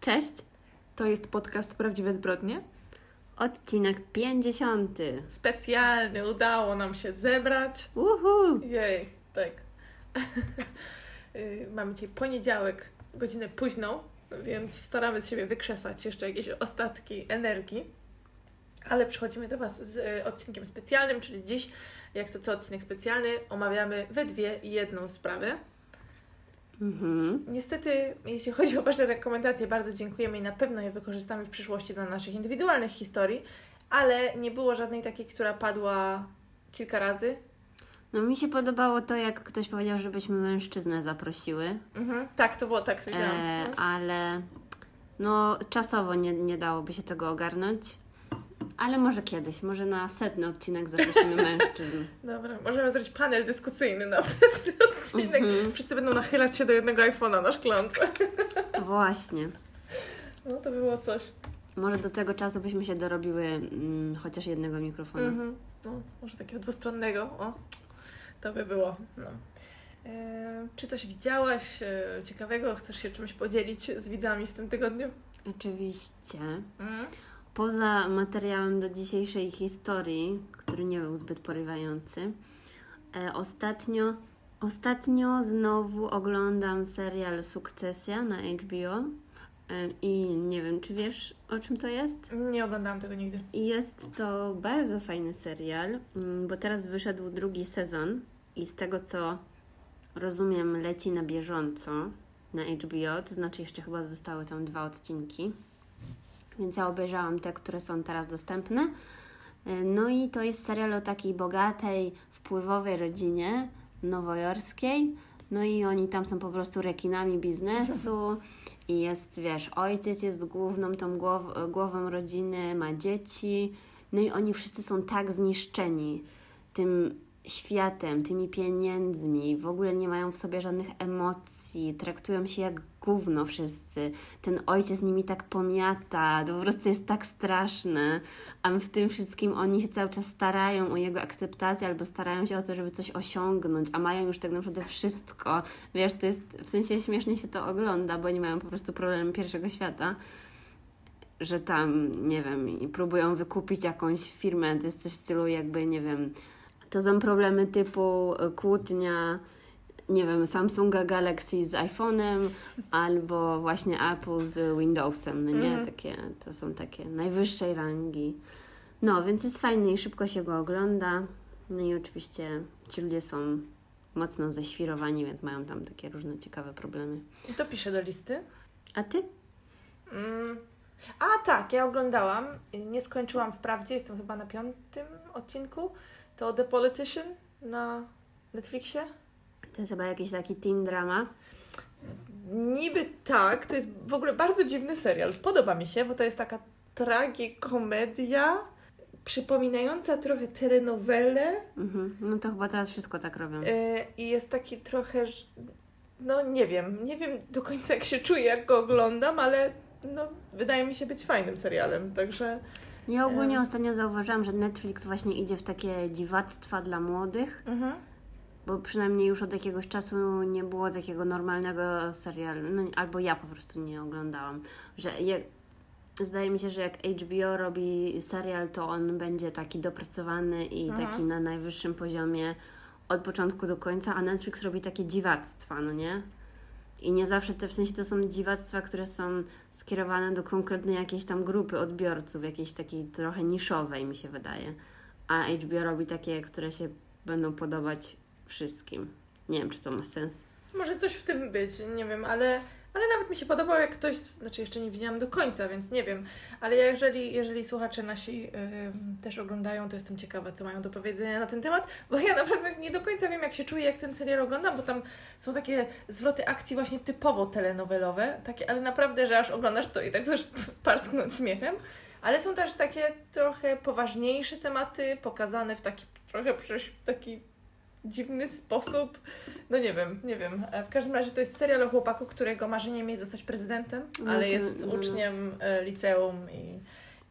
Cześć, To jest podcast Prawdziwe Zbrodnie. odcinek 50. Specjalny, udało nam się zebrać. Uhu! Jej, tak. Y, Mamy dzisiaj poniedziałek, godzinę późną, więc staramy z siebie wykrzesać jeszcze jakieś ostatki energii. Ale przychodzimy do Was z y, odcinkiem specjalnym, czyli dziś, jak to co odcinek specjalny, omawiamy we dwie jedną sprawę. Mhm. Niestety, jeśli chodzi o Wasze rekomendacje, bardzo dziękujemy i na pewno je wykorzystamy w przyszłości dla naszych indywidualnych historii, ale nie było żadnej takiej, która padła kilka razy. No mi się podobało to, jak ktoś powiedział, żebyśmy mężczyznę zaprosiły, Mhm. Tak, to było tak, to widziałam. e, ale no czasowo nie, nie dałoby się tego ogarnąć. Ale może kiedyś, może na setny odcinek zaprosimy mężczyzn. Dobra, możemy zrobić panel dyskusyjny na setny odcinek. Mhm. Wszyscy będą nachylać się do jednego iPhone'a na szklance. Właśnie. No to by było coś. Może do tego czasu byśmy się dorobiły mm, chociaż jednego mikrofonu. Mhm. No, może takiego dwustronnego, o. To by było, no. E, czy coś widziałaś e, ciekawego? Chcesz się czymś podzielić z widzami w tym tygodniu? Oczywiście. Mhm. Poza materiałem do dzisiejszej historii, który nie był zbyt porywający, e, ostatnio, ostatnio znowu oglądam serial Sukcesja na HBO e, i nie wiem, czy wiesz o czym to jest? Nie oglądałam tego nigdy. Jest to bardzo fajny serial, mm, bo teraz wyszedł drugi sezon i z tego co rozumiem leci na bieżąco na HBO, to znaczy jeszcze chyba zostały tam dwa odcinki. Więc ja obejrzałam te, które są teraz dostępne. E, No i to jest serial o takiej bogatej, wpływowej rodzinie nowojorskiej. No i oni tam są po prostu rekinami biznesu i jest, wiesz, ojciec jest główną tą głow- głową rodziny, ma dzieci. No i oni wszyscy są tak zniszczeni tym światem, tymi pieniędzmi, w ogóle nie mają w sobie żadnych emocji, traktują się jak gówno wszyscy. Ten ojciec nimi tak pomiata, to po prostu jest tak straszne, a w tym wszystkim oni się cały czas starają o jego akceptację albo starają się o to, żeby coś osiągnąć, a mają już tak naprawdę wszystko. Wiesz, to jest, w sensie śmiesznie się to ogląda, bo oni mają po prostu problem pierwszego świata że tam, nie wiem, i próbują wykupić jakąś firmę, to jest coś w stylu jakby, nie wiem, to są problemy typu e, kłótnia, nie wiem, Samsunga Galaxy z iPhone'em albo właśnie Apple z Windowsem, no nie? Mhm. Takie, to są takie najwyższej rangi. No, więc jest fajny i szybko się go ogląda. No i oczywiście ci ludzie są mocno ześwirowani, więc mają tam takie różne ciekawe problemy. I to piszę do listy. A ty? Mm. A tak, ja oglądałam. Nie skończyłam wprawdzie, jestem chyba na piątym odcinku. To The Politician na Netflixie. To jest chyba jakiś taki teen drama. Niby tak, to jest w ogóle bardzo dziwny serial. Podoba mi się, bo to jest taka tragikomedia przypominająca trochę telenowelę Mhm. No to chyba teraz wszystko tak robią. yy, i jest taki trochę, no nie wiem, nie wiem do końca jak się czuję, jak go oglądam, ale no, wydaje mi się być fajnym serialem, także Ja ogólnie ostatnio zauważyłam, że Netflix właśnie idzie w takie dziwactwa dla młodych, mhm. bo przynajmniej już od jakiegoś czasu nie było takiego normalnego serialu, no, albo ja po prostu nie oglądałam, że jak, zdaje mi się, że jak HBO robi serial, to on będzie taki dopracowany i Mhm. taki na najwyższym poziomie od początku do końca, a Netflix robi takie dziwactwa, no nie? I nie zawsze te, w sensie to są dziwactwa, które są skierowane do konkretnej jakiejś tam grupy odbiorców, jakiejś takiej trochę niszowej, mi się wydaje. A HBO robi takie, które się będą podobać wszystkim. Nie wiem, czy to ma sens. Może coś w tym być, nie wiem, ale, ale nawet mi się podobało, jak ktoś, znaczy jeszcze nie widziałam do końca, więc nie wiem, ale ja jeżeli, jeżeli słuchacze nasi ym, też oglądają, to jestem ciekawa, co mają do powiedzenia na ten temat, bo ja naprawdę nie do końca wiem, jak się czuję, jak ten serial oglądam, bo tam są takie zwroty akcji właśnie typowo telenowelowe, takie, ale naprawdę, że aż oglądasz to i tak też parsknąć śmiechem, ale są też takie trochę poważniejsze tematy, pokazane w taki trochę taki dziwny sposób. No nie wiem, nie wiem. E, W każdym razie to jest serial o chłopaku, którego marzeniem jest zostać prezydentem, No ale to- jest no, uczniem e, liceum i,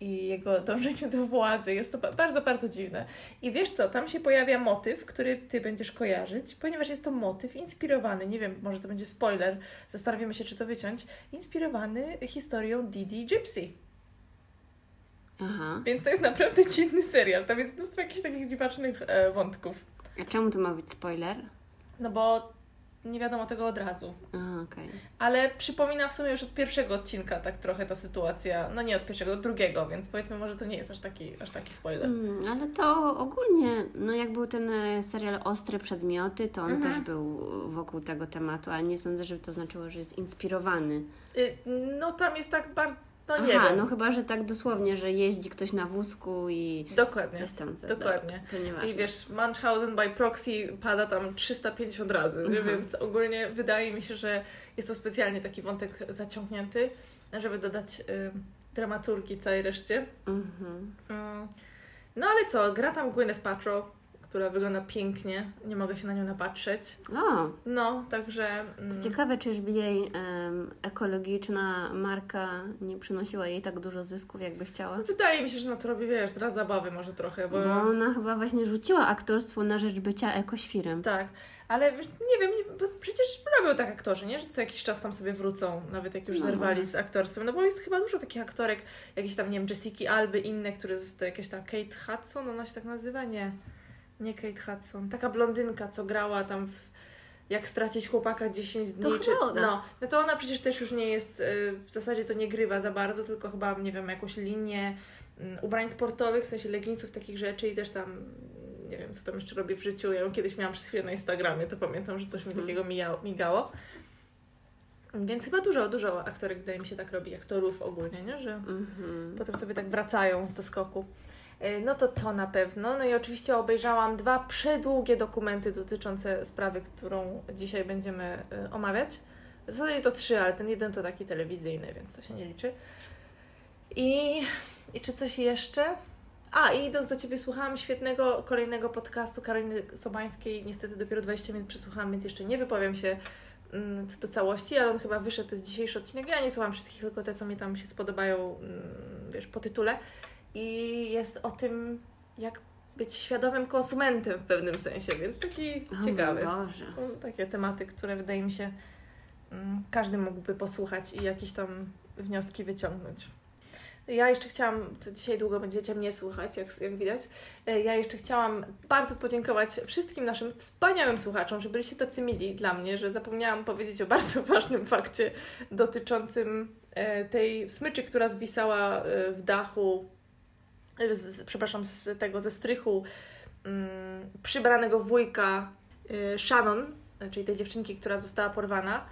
i jego dążeniu do władzy. Jest to ba- bardzo, bardzo dziwne. I wiesz co, tam się pojawia motyw, który ty będziesz kojarzyć, ponieważ jest to motyw inspirowany, nie wiem, może to będzie spoiler, zastanowimy się, czy to wyciąć, inspirowany historią Didi Gypsy. Aha. Więc to jest naprawdę dziwny serial. Tam jest mnóstwo jakichś takich dziwacznych e, wątków. A czemu to ma być spoiler? No bo nie wiadomo tego od razu. Aha, okej. Ale przypomina w sumie już od pierwszego odcinka tak trochę ta sytuacja. No nie od pierwszego, od drugiego, więc powiedzmy może to nie jest aż taki, aż taki spoiler. Mm, ale to ogólnie, no jak był ten e, serial Ostre Przedmioty, to on Mhm. też był wokół tego tematu, ale nie sądzę, żeby to znaczyło, że jest inspirowany. Y, No tam jest tak bardzo, no nie Aha, wiem. no chyba, że tak dosłownie, że jeździ ktoś na wózku i Dokładnie. coś tam. co- Dokładnie. To nie I wiesz, Munchausen by proxy pada tam 350 razy? Mhm. więc ogólnie wydaje mi się, że jest to specjalnie taki wątek zaciągnięty, żeby dodać y, dramaturgii całej reszcie. Mhm. Mm. No ale co, gra tam Gwyneth Paltrow, która wygląda pięknie, nie mogę się na nią napatrzeć. O, No, także... to Mm, ciekawe, czy już by jej em, ekologiczna marka nie przynosiła jej tak dużo zysków, jakby chciała. wydaje mi się, że ona to robi, wiesz, dla zabawy może trochę, bo... Bo ona chyba właśnie rzuciła aktorstwo na rzecz bycia ekoświrem. Tak, ale wiesz, nie wiem, nie, bo przecież robią tak aktorzy, nie? Że co jakiś czas tam sobie wrócą, nawet jak już No. zerwali z aktorstwem. No bo jest chyba dużo takich aktorek, jakieś tam, nie wiem, Jessica Alby, inne, które zostały, jakieś tam Kate Hudson, ona się tak nazywa? Nie, nie Kate Hudson. Taka blondynka, co grała tam w jak stracić chłopaka 10 dni. To czy, ona. no, no to ona przecież też już nie jest, y, w zasadzie to nie grywa za bardzo, tylko chyba, nie wiem, jakąś linię mm, ubrań sportowych, w sensie leginsów, takich rzeczy i też tam nie wiem, co tam jeszcze robi w życiu. Ja ją kiedyś miałam przez chwilę na Instagramie, to pamiętam, że coś mi Mhm. takiego mijało, migało. Więc chyba dużo, dużo aktorek, wydaje mi się, tak robi, aktorów ogólnie, nie? że Mhm. potem sobie tak wracają z doskoku. E, No to to na pewno. No i oczywiście obejrzałam dwa przedługie dokumenty dotyczące sprawy, którą dzisiaj będziemy e, omawiać. W zasadzie to trzy, ale ten jeden to taki telewizyjny, więc to się nie liczy. I, i czy coś jeszcze? A, i idąc do Ciebie słuchałam świetnego kolejnego podcastu Karoliny Sobańskiej. Niestety dopiero 20 minut przesłuchałam, więc jeszcze nie wypowiem się mm, co do całości, ale on chyba wyszedł, to jest dzisiejszy odcinek. Ja nie słucham wszystkich, tylko te, co mi tam się spodobają, mm, wiesz, po tytule. I jest o tym, jak być świadomym konsumentem w pewnym sensie, więc taki O ciekawy. Boże. Są takie tematy, które wydaje mi się mm, każdy mógłby posłuchać i jakieś tam wnioski wyciągnąć. Ja jeszcze chciałam, to dzisiaj długo będziecie mnie słuchać, jak, jak widać. E, Ja jeszcze chciałam bardzo podziękować wszystkim naszym wspaniałym słuchaczom, że byliście tacy mili dla mnie, że zapomniałam powiedzieć o bardzo ważnym fakcie dotyczącym e, tej smyczy, która zwisała e, w dachu, z, przepraszam, z tego ze strychu mm, przybranego wujka y, Shannon, czyli tej dziewczynki, która została porwana,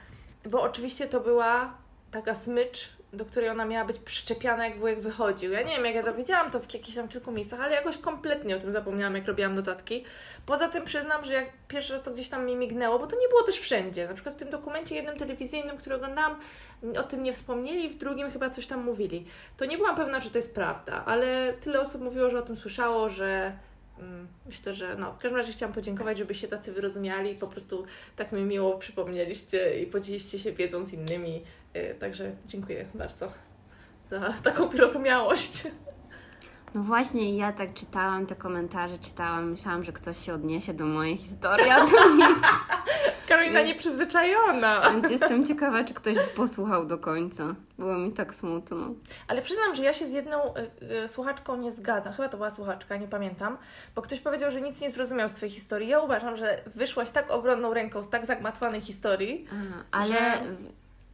bo oczywiście to była taka smycz, do której ona miała być przyczepiana, jak wujek wychodził. Ja nie wiem, jak ja to wiedziałam, to w jakichś tam kilku miejscach, ale jakoś kompletnie o tym zapomniałam, jak robiłam notatki. Poza tym przyznam, że jak pierwszy raz to gdzieś tam mi mignęło, bo to nie było też wszędzie. Na przykład w tym dokumencie jednym telewizyjnym, który oglądałam, o tym nie wspomnieli, w drugim chyba coś tam mówili. To nie byłam pewna, czy to jest prawda, ale tyle osób mówiło, że o tym słyszało, że mm, myślę, że no, w każdym razie chciałam podziękować, żebyście tacy wyrozumiali i po prostu tak mi miło przypomnieliście i podzieliście się wiedzą z innymi. Yy, Także dziękuję bardzo za taką wyrozumiałość. No właśnie, ja tak czytałam te komentarze, czytałam, myślałam, że ktoś się odniesie do mojej historii, a to nic. Karolina Więc- nieprzyzwyczajona. Więc jestem ciekawa, czy ktoś posłuchał do końca. Było mi tak smutno. Ale przyznam, że ja się z jedną y, y, słuchaczką nie zgadzam. Chyba to była słuchaczka, nie pamiętam. Bo ktoś powiedział, że nic nie zrozumiał z Twojej historii. Ja uważam, że wyszłaś tak obronną ręką z tak zagmatwanej historii. Aha, ale Że-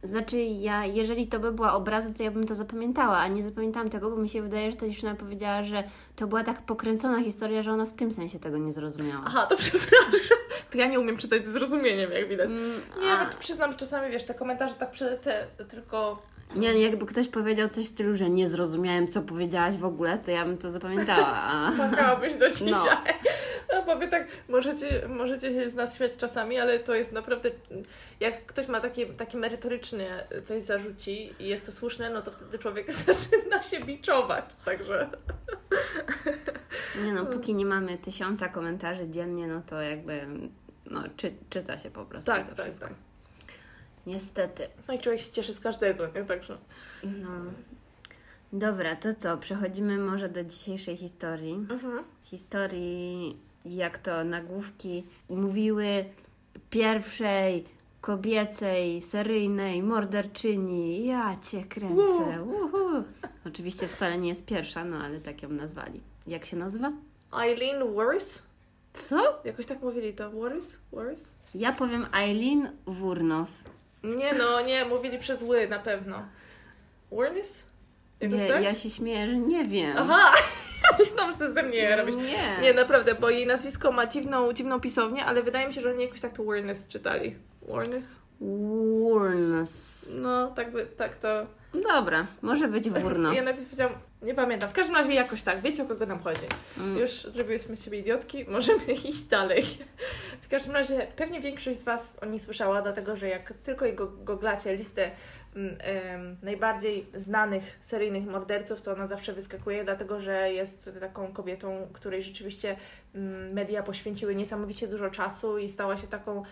znaczy ja, jeżeli to by była obraza, to ja bym to zapamiętała, a nie zapamiętałam tego, bo mi się wydaje, że ta dziewczyna powiedziała, że to była tak pokręcona historia, że ona w tym sensie tego nie zrozumiała. Aha, to przepraszam. To ja nie umiem czytać ze zrozumieniem, jak widać. Mm, Nie, a- przyznam, że czasami, wiesz, te komentarze tak przelecę, tylko... Nie, jakby ktoś powiedział coś w stylu, że nie zrozumiałem, co powiedziałaś w ogóle, to ja bym to zapamiętała. A... Płakałabyś do dzisiaj. No. No. bo wy tak możecie, możecie się z nas śmiać czasami, ale to jest naprawdę... Jak ktoś ma takie, takie merytoryczne coś zarzuci i jest to słuszne, no to wtedy człowiek zaczyna się biczować, także... Nie no, póki nie mamy tysiąca komentarzy dziennie, no to jakby no, czy, czyta się po prostu Tak, to tak, wszystko. tak. Niestety. No i człowiek się cieszy z każdego, nie? Także... No. Dobra, to co? Przechodzimy może do dzisiejszej historii. Mhm. Historii, jak to nagłówki mówiły pierwszej kobiecej, seryjnej morderczyni. Ja cię kręcę. Uhu. Oczywiście wcale nie jest pierwsza, no ale tak ją nazwali. Jak się nazywa? Eileen Warris? Co? Jakoś tak mówili to. Warris? Warris? Ja powiem Eileen Wurnos. Nie no, nie, mówili przez ły na pewno. Warnis? Jakoś Nie, tak? ja się śmieję, że nie wiem. Aha! Ja myślałam, że ze mnie robić. Nie. Nie, naprawdę, bo jej nazwisko ma dziwną, dziwną pisownię, ale wydaje mi się, że oni jakoś tak to Warnis czytali. Warnis? Wurnos. No, tak, by, tak to... Dobra, może być Wurnos. Ja najpierw powiedziałam, nie pamiętam. W każdym razie jakoś tak, wiecie o kogo nam chodzi. Mm. Już zrobiłyśmy z siebie idiotki, możemy iść dalej. W każdym razie pewnie większość z Was o niej słyszała, dlatego że jak tylko go, goglacie listę najbardziej znanych seryjnych morderców, to ona zawsze wyskakuje, dlatego że jest taką kobietą, której rzeczywiście mm, media poświęciły niesamowicie dużo czasu i stała się taką,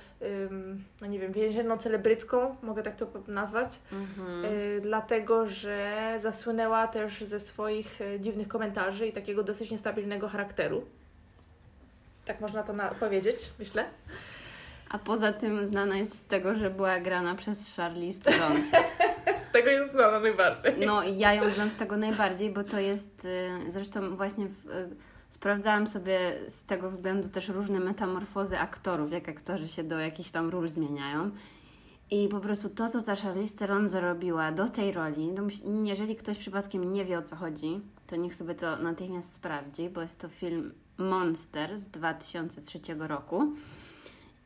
no nie wiem, więzienną celebrytką, mogę tak to nazwać. Mhm. Y, dlatego, że zasłynęła też ze swoich y, dziwnych komentarzy i takiego dosyć niestabilnego charakteru. Tak można to powiedzieć, myślę. A poza tym znana jest z tego, że była grana przez Charlize Theron. Z tego jest znana najbardziej. No i ja ją znam z tego najbardziej, bo to jest, y, zresztą właśnie w, y, sprawdzałam sobie z tego względu też różne metamorfozy aktorów, jak aktorzy się do jakichś tam ról zmieniają. I po prostu to, co ta Charlize Theron zrobiła do tej roli, to musi- jeżeli ktoś przypadkiem nie wie o co chodzi, to niech sobie to natychmiast sprawdzi, bo jest to film Monster z 2003 roku.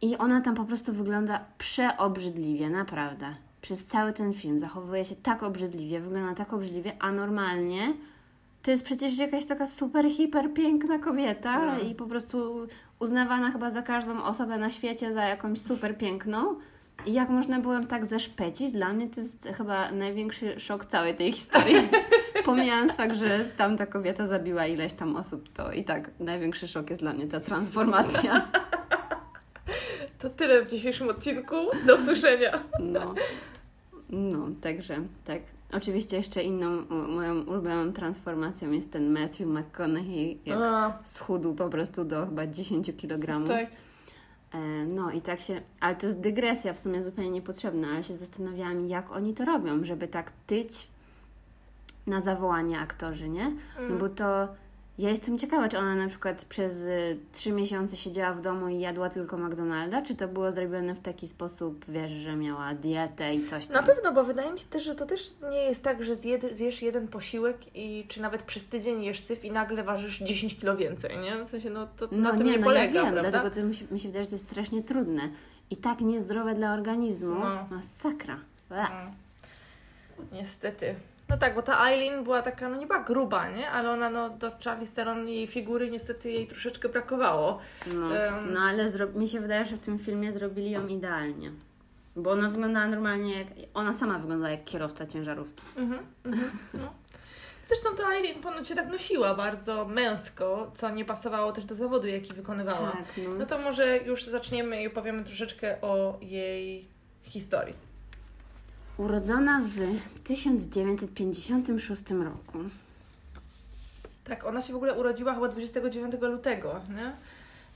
I ona tam po prostu wygląda przeobrzydliwie, naprawdę. Przez cały ten film zachowuje się tak obrzydliwie, wygląda tak obrzydliwie, a normalnie to jest przecież jakaś taka super, hiper piękna kobieta No. i po prostu uznawana chyba za każdą osobę na świecie za jakąś super piękną. I jak można było tak zaszpecić? Dla mnie to jest chyba największy szok całej tej historii. Pomijając fakt, że tamta kobieta zabiła ileś tam osób, to i tak największy szok jest dla mnie ta transformacja. To tyle w dzisiejszym odcinku. Do usłyszenia. No, no także tak. Oczywiście jeszcze inną u, moją ulubioną transformacją jest ten Matthew McConaughey, jak A, schudł po prostu do chyba 10 kg. tak. E, no i tak się, ale to jest dygresja w sumie zupełnie niepotrzebna, ale się zastanawiałam, jak oni to robią, żeby tak tyć na zawołanie aktorzy, nie? No Mm. bo to ja jestem ciekawa, czy ona na przykład przez y, trzy miesiące siedziała w domu i jadła tylko McDonalda, czy to było zrobione w taki sposób, wiesz, że miała dietę i coś Na tam. pewno, bo wydaje mi się też, że to też nie jest tak, że zjedy, zjesz jeden posiłek i czy nawet przez tydzień jesz syf i nagle ważysz 10 kilo więcej, nie? W sensie, no to No na tym nie, nie, no polega, ja wiem, prawda? dlatego to mi się, mi się wydaje, że to jest strasznie trudne. I tak niezdrowe dla organizmu. No. Masakra. No. Niestety. No tak, bo ta Eileen była taka, no nie była gruba, nie? Ale ona, no do Charlize Theron jej figury niestety jej troszeczkę brakowało. No, Em. no ale zro- mi się wydaje, że w tym filmie zrobili ją idealnie. Bo ona wyglądała normalnie jak... Ona sama wygląda jak kierowca ciężarówki. Mhm, mhm, no. Zresztą ta Eileen ponoć się tak nosiła bardzo męsko, co nie pasowało też do zawodu, jaki wykonywała. Tak, no. No to może już zaczniemy i opowiemy troszeczkę o jej historii. Urodzona w 1956 roku. Tak, ona się w ogóle urodziła chyba 29 lutego, nie?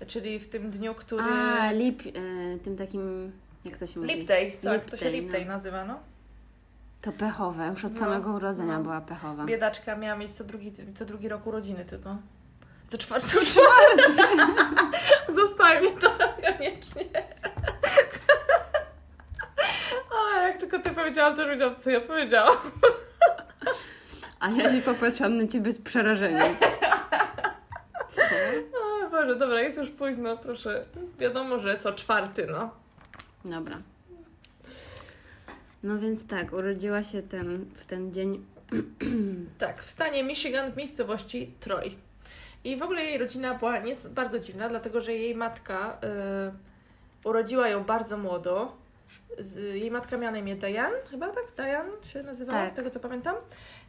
Czyli w tym dniu, który... A, lip, e, tym takim... Jak to się mówi? Lip Day, tak, to się Day, Lip Day no. nazywa, no. To pechowe, już od No, samego urodzenia no. była pechowa. Biedaczka miała mieć co drugi, co drugi rok urodziny tylko. Co czwarty, co czwarty! Zostawię to koniecznie. O, jak tylko ty powiedziałam, to wiedziałam, co ja powiedziałam. A ja się popatrzyłam na ciebie z przerażeniem. Co? O Boże, dobra, jest już późno, proszę. Wiadomo, że co czwarty, no. Dobra. No więc tak, urodziła się ten, w ten dzień. Tak, w stanie Michigan w miejscowości Troy. I w ogóle jej rodzina była nie, bardzo dziwna, dlatego że jej matka y, urodziła ją bardzo młodo. Jej matka miała na imię Diane, chyba tak? Diane się nazywała, Tak. z tego co pamiętam.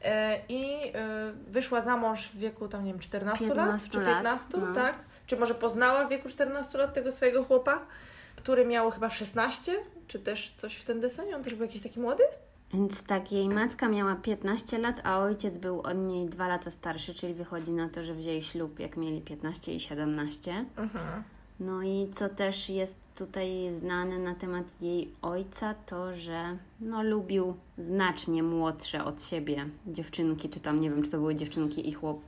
E, I y, wyszła za mąż w wieku tam, nie wiem, 14 lat 15 czy lat, 15, no. tak? Czy może poznała w wieku 14 lat tego swojego chłopa, który miał chyba 16, czy też coś w ten desenie? On też był jakiś taki młody? Więc tak, jej matka miała 15 lat, a ojciec był od niej 2 lata starszy, czyli wychodzi na to, że wzięli ślub jak mieli 15 i 17. Mhm. No i co też jest tutaj znane na temat jej ojca, to że no, lubił znacznie młodsze od siebie dziewczynki, czy tam nie wiem, czy to były dziewczynki i chłopcy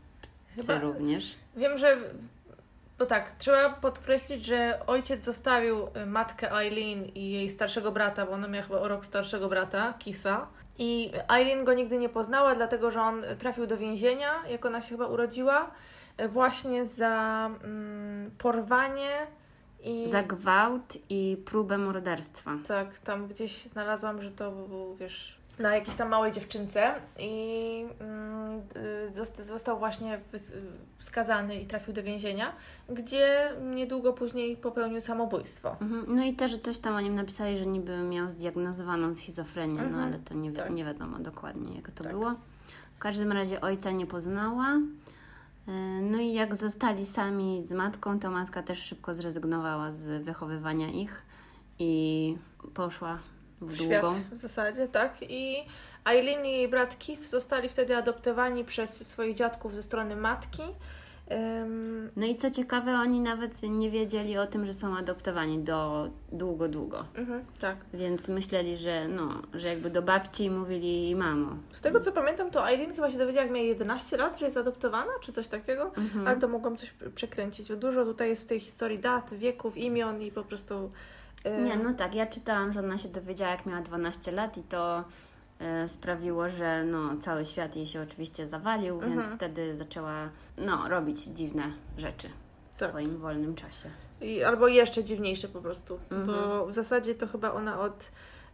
Chyba- również. Wiem, że. Bo tak, trzeba podkreślić, że ojciec zostawił y, matkę Eileen i jej starszego brata, bo ona miała chyba o rok starszego brata, Kisa. I Eileen go nigdy nie poznała, dlatego że on trafił do więzienia, jak ona się chyba urodziła, właśnie za mm, porwanie i. Za gwałt i próbę morderstwa. Tak, tam gdzieś znalazłam, że to był, wiesz, na jakiejś tam małej dziewczynce i mm, y, zost- został właśnie skazany i trafił do więzienia, gdzie niedługo później popełnił samobójstwo. Mhm. No i też coś tam o nim napisali, że niby miał zdiagnozowaną schizofrenię, no Mhm. ale to nie, wi- Tak. nie wiadomo dokładnie, jak to Tak. było. W każdym razie ojca nie poznała. E, No i jak zostali sami z matką, to matka też szybko zrezygnowała z wychowywania ich i poszła w długą. świat w zasadzie, tak. I Eileen i jej brat Keith zostali wtedy adoptowani przez swoich dziadków ze strony matki. Ym, No i co ciekawe, oni nawet nie wiedzieli o tym, że są adoptowani do długo, długo. mhm, tak. Więc myśleli, że no, że jakby do babci mówili mamo. Z tego co pamiętam, to Eileen chyba się dowiedziała, jak miała 11 lat, że jest adoptowana, czy coś takiego. Mhm. Ale to mogłam coś przekręcić. Dużo tutaj jest w tej historii dat, wieków, imion i po prostu. e, Nie, no tak, ja czytałam, że ona się dowiedziała, jak miała 12 lat i to sprawiło, że no, cały świat jej się oczywiście zawalił, więc Mhm. wtedy zaczęła no, robić dziwne rzeczy w Tak. swoim wolnym czasie. I, albo jeszcze dziwniejsze po prostu. Mhm. Bo w zasadzie to chyba ona od,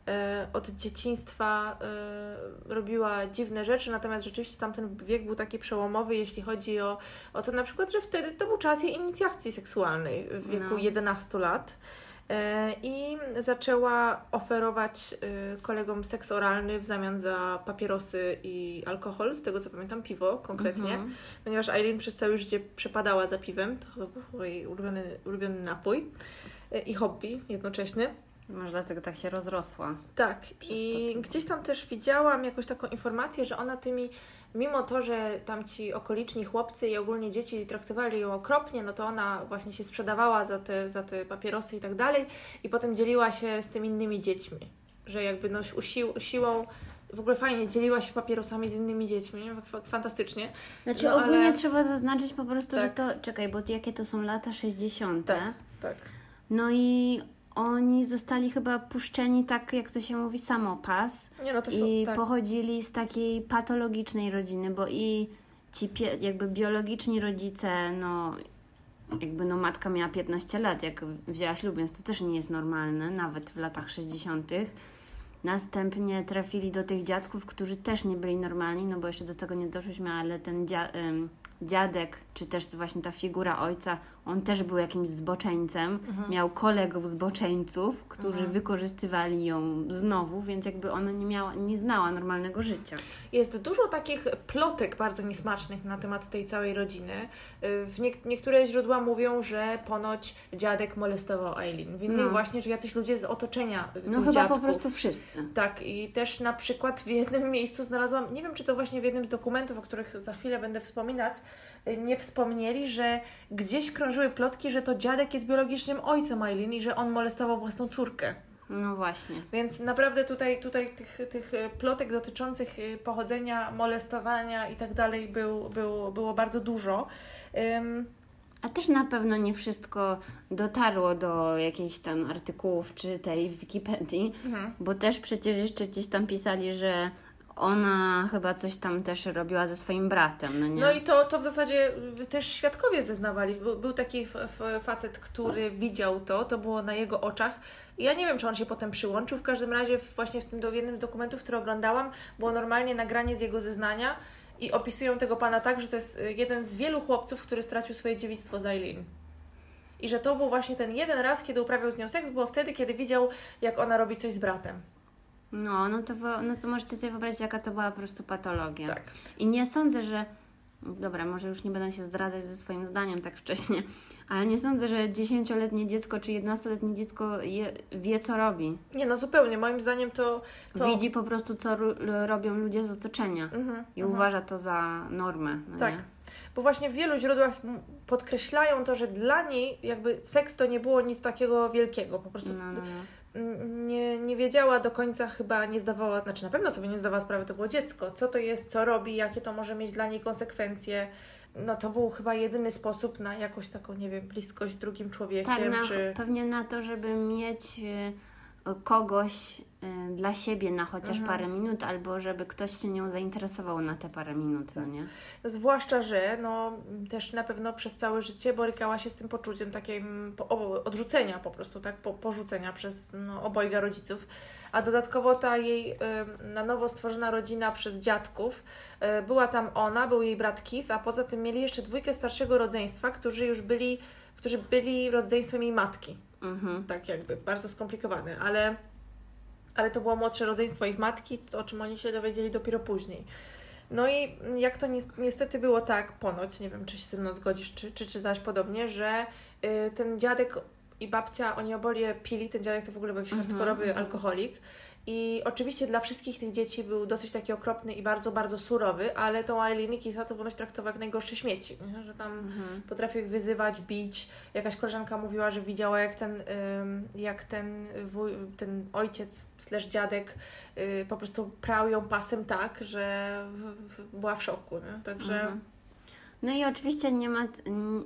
e, od dzieciństwa e, robiła dziwne rzeczy, natomiast rzeczywiście tamten wiek był taki przełomowy, jeśli chodzi o, o to na przykład, że wtedy to był czas jej inicjacji seksualnej w wieku No. 11 lat. E, I zaczęła oferować e, kolegom seks oralny w zamian za papierosy i alkohol, z tego co pamiętam, piwo konkretnie. Mhm. Ponieważ Eileen przez całe życie przepadała za piwem, to chyba był jej ulubiony, ulubiony napój e, i hobby jednocześnie. Może dlatego tak się rozrosła. Tak, i gdzieś tam też widziałam jakąś taką informację, że ona tymi, mimo to, że tam ci okoliczni chłopcy i ogólnie dzieci traktowali ją okropnie, no to ona właśnie się sprzedawała za te, za te papierosy i tak dalej i potem dzieliła się z tym innymi dziećmi, że jakby no sił, siłą w ogóle fajnie dzieliła się papierosami z innymi dziećmi, nie? Fa- fantastycznie. Znaczy No, ale- ogólnie trzeba zaznaczyć po prostu, że Tak. to, czekaj, bo jakie to są lata 60. Tak, tak. No i oni zostali chyba puszczeni tak, jak to się mówi, samopas. Nie no, to są, I tak. pochodzili z takiej patologicznej rodziny, bo i ci jakby biologiczni rodzice, no jakby no matka miała 15 lat, jak wzięła ślub, więc to też nie jest normalne, nawet w latach 60. Następnie trafili do tych dziadków, którzy też nie byli normalni, no bo jeszcze do tego nie doszliśmy, ale ten dzia, dziadek, czy też właśnie ta figura ojca, on też był jakimś zboczeńcem, Mhm. miał kolegów zboczeńców, którzy Mhm. wykorzystywali ją znowu, więc jakby ona nie miała, nie znała normalnego życia. Jest dużo takich plotek bardzo niesmacznych na temat tej całej rodziny. W niek- niektóre źródła mówią, że ponoć dziadek molestował Eileen. W innych No. właśnie, że jacyś ludzie z otoczenia No chyba dziadków. po prostu wszyscy. Tak, i też na przykład w jednym miejscu znalazłam, nie wiem czy to właśnie w jednym z dokumentów, o których za chwilę będę wspominać, nie wspomnieli, że gdzieś krążyły plotki, że to dziadek jest biologicznym ojcem Eileen i że on molestował własną córkę. No właśnie. Więc naprawdę tutaj, tutaj tych, tych e, plotek dotyczących e, pochodzenia, molestowania i tak dalej był, był, było bardzo dużo. Ym, A też na pewno nie wszystko dotarło do jakichś tam artykułów czy tej Wikipedii, mhm. bo też przecież jeszcze gdzieś tam pisali, że ona chyba coś tam też robiła ze swoim bratem, no nie? No i to, to w zasadzie też świadkowie zeznawali. Był, był taki facet, który widział to, to było na jego oczach. Ja nie wiem, czy on się potem przyłączył. W każdym razie właśnie w tym do jednym z dokumentów, który oglądałam, było normalnie nagranie z jego zeznania i opisują tego pana tak, że to jest y, jeden z wielu chłopców, który stracił swoje dziewictwo z Eileen. I że to był właśnie ten jeden raz, kiedy uprawiał z nią seks, było wtedy, kiedy widział, jak ona robi coś z bratem. No, no to, no to możecie sobie wyobrazić, jaka to była po prostu patologia. Tak. I nie sądzę, że dobra, może już nie będę się zdradzać ze swoim zdaniem tak wcześnie, ale nie sądzę, że 10-letnie dziecko czy 11-letnie dziecko je, wie, co robi. Nie, no zupełnie. Moim zdaniem to... to... Widzi po prostu, co robią ludzie z otoczenia Mhm, i mhm. uważa to za normę. No Tak. Nie? Bo właśnie w wielu źródłach podkreślają to, że dla niej jakby seks to nie było nic takiego wielkiego. Po prostu No, no, no. Nie, nie wiedziała do końca, chyba nie zdawała, znaczy na pewno sobie nie zdawała sprawy, to było dziecko. Co to jest, co robi, jakie to może mieć dla niej konsekwencje. No to był chyba jedyny sposób na jakąś taką, nie wiem, bliskość z drugim człowiekiem, Tak, na, czy... pewnie na to, żeby mieć y, kogoś dla siebie na chociaż Mhm. parę minut, albo żeby ktoś się nią zainteresował na te parę minut, no nie? Zwłaszcza, że no, też na pewno przez całe życie borykała się z tym poczuciem takim odrzucenia po prostu, tak, po, porzucenia przez no, obojga rodziców. A dodatkowo ta jej ym, na nowo stworzona rodzina przez dziadków, y, była tam ona, był jej brat Keith, a poza tym mieli jeszcze dwójkę starszego rodzeństwa, którzy już byli, którzy byli rodzeństwem jej matki. Mhm. Tak jakby, bardzo skomplikowane, ale, ale to było młodsze rodzeństwo ich matki, o czym oni się dowiedzieli dopiero później. No i jak to ni- niestety było tak, ponoć, nie wiem czy się ze mną zgodzisz, czy, czy czytałaś podobnie, że y, ten dziadek i babcia, oni oboje pili, ten dziadek to w ogóle był jakiś Mhm, hardkorowy mhm. alkoholik. I oczywiście dla wszystkich tych dzieci był dosyć taki okropny i bardzo, bardzo surowy, ale tą Eileen Keitha to ponoć traktował jak najgorsze śmieci, nie? że tam Mhm. potrafił ich wyzywać, bić. Jakaś koleżanka mówiła, że widziała jak ten, jak ten, wuj, ten ojciec slash dziadek y, po prostu prał ją pasem tak, że w, w, była w szoku. Nie? Także Mhm. No i oczywiście nie ma,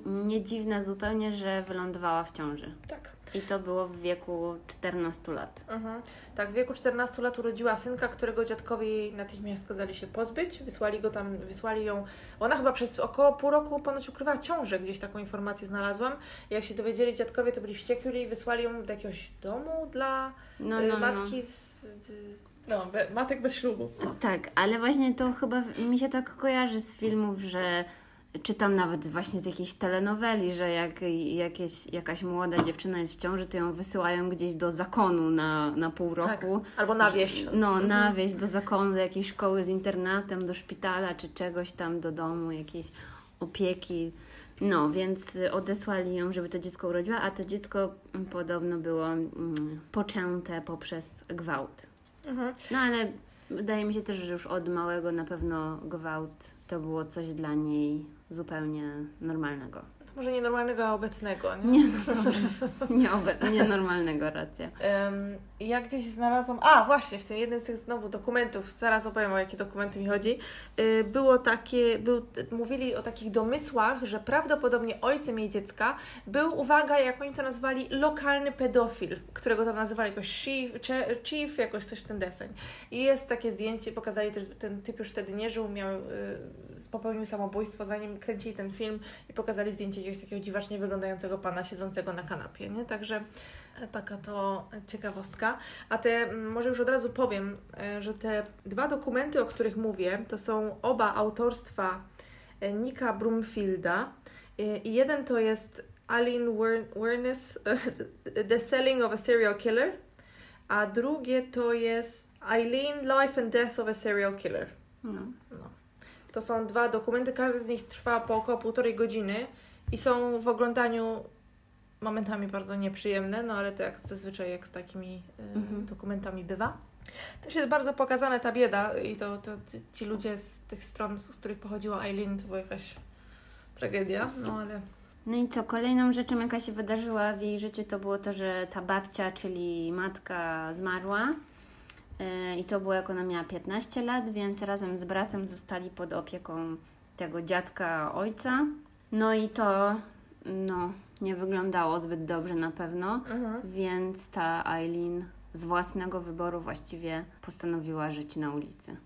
nie dziwne zupełnie, że wylądowała w ciąży. tak. I to było w wieku 14 lat. Mhm. Tak, w wieku 14 lat urodziła synka, którego dziadkowie natychmiast kazali się pozbyć. Wysłali go tam, wysłali ją. Ona chyba przez około pół roku ponoć ukrywała ciążę, gdzieś taką informację znalazłam. Jak się dowiedzieli dziadkowie, to byli wściekli i wysłali ją do jakiegoś domu dla No, y, no, no. matki z, z, z no, matek bez ślubu. Tak, ale właśnie to chyba mi się tak kojarzy z filmów, że czytam nawet właśnie z jakiejś telenoweli, że jak jakieś, jakaś młoda dziewczyna jest w ciąży, to ją wysyłają gdzieś do zakonu na, na pół Tak. roku. Albo na wieś. No, na wieś, do zakonu, do jakiejś szkoły z internatem, do szpitala, czy czegoś tam, do domu, jakiejś opieki. No, więc odesłali ją, żeby to dziecko urodziła, a to dziecko podobno było mm, poczęte poprzez gwałt. Mhm. No, ale wydaje mi się też, że już od małego na pewno gwałt to było coś dla niej zupełnie normalnego. To może nienormalnego, a obecnego. Nie? Nie, nie, obe- nienormalnego, racja. Em, ja gdzieś znalazłam, a właśnie, w tym jednym z tych znowu dokumentów, zaraz opowiem o jakie dokumenty mi chodzi, y, było takie, był, mówili o takich domysłach, że prawdopodobnie ojcem jej dziecka był, uwaga, jak oni to nazwali, lokalny pedofil, którego tam nazywali jakoś chief, chief jakoś coś w ten deseń. I jest takie zdjęcie, pokazali też, ten typ już wtedy nie żył, miał, y, popełnił samobójstwo, zanim kręcili ten film i pokazali zdjęcie jakiegoś takiego dziwacznie wyglądającego pana siedzącego na kanapie, nie? Także e, taka to ciekawostka. A te, może już od razu powiem, e, że te dwa dokumenty, o których mówię, to są oba autorstwa e, Nika Broomfielda E, i jeden to jest Aline Wer- Wernes, The Selling of a Serial Killer, a drugie to jest Eileen Life and Death of a Serial Killer. No. To są dwa dokumenty, każdy z nich trwa po około półtorej godziny i są w oglądaniu momentami bardzo nieprzyjemne, no ale to jak zazwyczaj jak z takimi e, Mhm. dokumentami bywa. Też jest bardzo pokazana ta bieda i to, to ci- ludzie z tych stron, z których pochodziła Eileen, to była jakaś tragedia, no ale No i co, kolejną rzeczą, jaka się wydarzyła w jej życiu, to było to, że ta babcia, czyli matka, zmarła. Yy, I to było, jak ona miała 15 lat, więc razem z bratem zostali pod opieką tego dziadka ojca. No i to, no, nie wyglądało zbyt dobrze na pewno, więc ta Eileen z własnego wyboru właściwie postanowiła żyć na ulicy.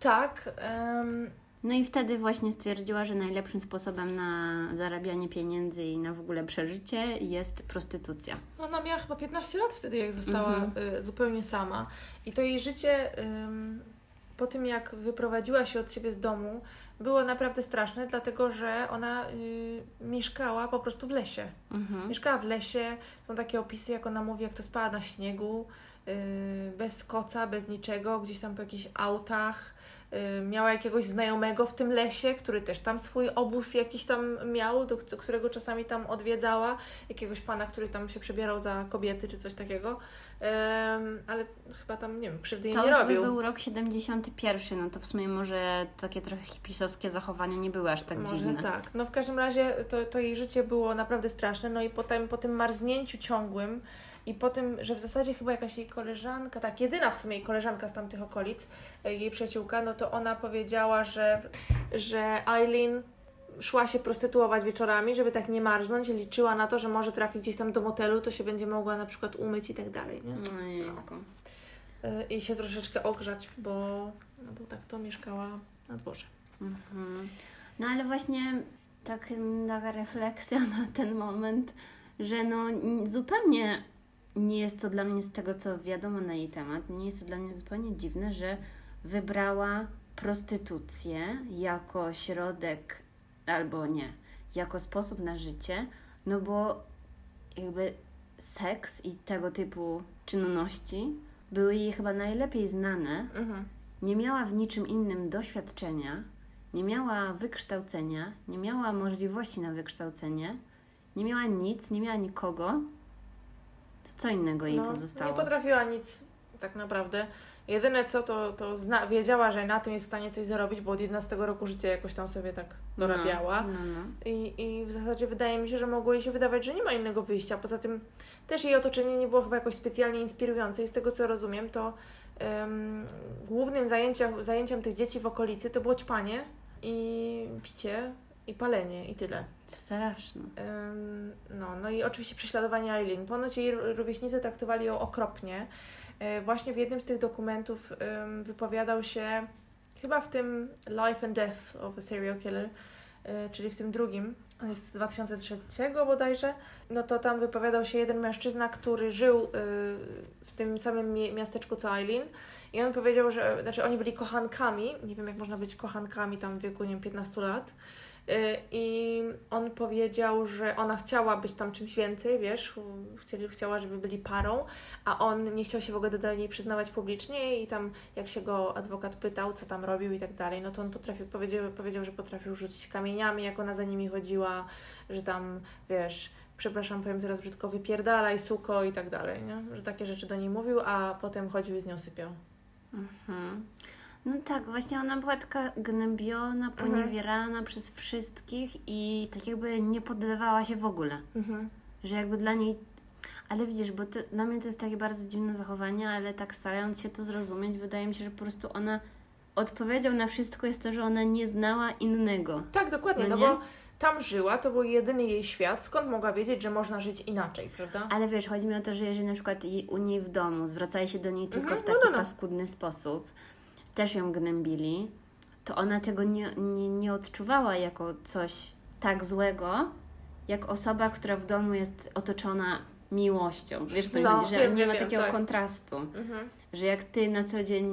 tak. em, No i wtedy właśnie stwierdziła, że najlepszym sposobem na zarabianie pieniędzy i na w ogóle przeżycie jest prostytucja. Ona miała chyba 15 lat wtedy, jak została Mhm. y, zupełnie sama. I to jej życie po tym, jak wyprowadziła się od siebie z domu, było naprawdę straszne, dlatego że ona y, mieszkała po prostu w lesie. Mhm. Mieszkała w lesie, są takie opisy, jak ona mówi, jak to spała na śniegu. Y, bez koca, bez niczego, gdzieś tam po jakichś autach. Y, miała jakiegoś znajomego w tym lesie, który też tam swój obóz jakiś tam miał, do, do którego czasami tam odwiedzała. Jakiegoś pana, który tam się przebierał za kobiety czy coś takiego. Ale chyba tam, nie wiem, krzywdy jej To nie robił. by był rok 71, no to w sumie może takie trochę hipisowskie zachowania nie były aż tak Może dziwne. tak. No w każdym razie to, to jej życie było naprawdę straszne. No i potem po tym marznięciu ciągłym i po tym, że w zasadzie chyba jakaś jej koleżanka, tak, jedyna w sumie jej koleżanka z tamtych okolic, e, jej przyjaciółka, no to ona powiedziała, że, że Eileen szła się prostytuować wieczorami, żeby tak nie marznąć i liczyła na to, że może trafi gdzieś tam do motelu, to się będzie mogła na przykład umyć i tak dalej, nie? Ojejku. E, I się troszeczkę ogrzać, bo, no bo tak to mieszkała na dworze. Mhm. No ale właśnie tak taka refleksja na ten moment, że no zupełnie nie jest to dla mnie z tego, co wiadomo na jej temat, nie jest to dla mnie zupełnie dziwne, że wybrała prostytucję jako środek, albo nie, jako sposób na życie, no bo jakby seks i tego typu czynności były jej chyba najlepiej znane, Mhm. nie miała w niczym innym doświadczenia, nie miała wykształcenia, nie miała możliwości na wykształcenie, nie miała nic, nie miała nikogo, to co innego jej No, pozostało? Nie potrafiła nic tak naprawdę. Jedyne co to, to zna, wiedziała, że na tym jest w stanie coś zarobić, bo od 11 roku życia jakoś tam sobie tak dorabiała. No, no, no. I, I w zasadzie wydaje mi się, że mogło jej się wydawać, że nie ma innego wyjścia. Poza tym też jej otoczenie nie było chyba jakoś specjalnie inspirujące i z tego co rozumiem, to em, głównym zajęcia, zajęciem tych dzieci w okolicy to było ćpanie i picie i palenie i tyle. Straszne. Ym, No, no i oczywiście prześladowanie Eileen. Ponoć jej rówieśnicy traktowali ją okropnie. E, Właśnie w jednym z tych dokumentów ym, wypowiadał się, chyba w tym Life and Death of a Serial Killer, e, czyli w tym drugim, on jest z 2003 bodajże, no to tam wypowiadał się jeden mężczyzna, który żył y, w tym samym mie- miasteczku co Eileen i on powiedział, że, znaczy oni byli kochankami, nie wiem jak można być kochankami tam w wieku, nie wiem, 15 lat, I on powiedział, że ona chciała być tam czymś więcej, wiesz, chcieli, chciała, żeby byli parą, a on nie chciał się w ogóle do niej przyznawać publicznie i tam jak się go adwokat pytał, co tam robił i tak dalej, no to on potrafił, powiedział, powiedział, że potrafił rzucić kamieniami, jak ona za nimi chodziła, że tam, wiesz, przepraszam, powiem teraz brzydko, wypierdalaj, suko i tak dalej, nie? Że takie rzeczy do niej mówił, a potem chodził i z nią sypiał. Mhm. No tak, właśnie ona była taka gnębiona, poniewierana przez wszystkich i tak jakby nie poddawała się w ogóle. Mhm. Że jakby dla niej. Ale widzisz, bo to, dla mnie to jest takie bardzo dziwne zachowanie, ale tak starając się to zrozumieć, wydaje mi się, że po prostu ona odpowiedzią na wszystko jest to, że ona nie znała innego. Tak, dokładnie, No no, bo tam żyła, to był jedyny jej świat, skąd mogła wiedzieć, że można żyć inaczej, prawda? Ale wiesz, chodzi mi o to, że jeżeli na przykład u niej w domu zwracali się do niej tylko Mhm, w no, taki no, no. paskudny sposób, też ją gnębili, to ona tego nie, nie, nie odczuwała jako coś tak złego, jak osoba, która w domu jest otoczona miłością. Wiesz co No, chodzi, że wiem, nie ma wiem, takiego tak. kontrastu. Mhm. Że jak ty na co dzień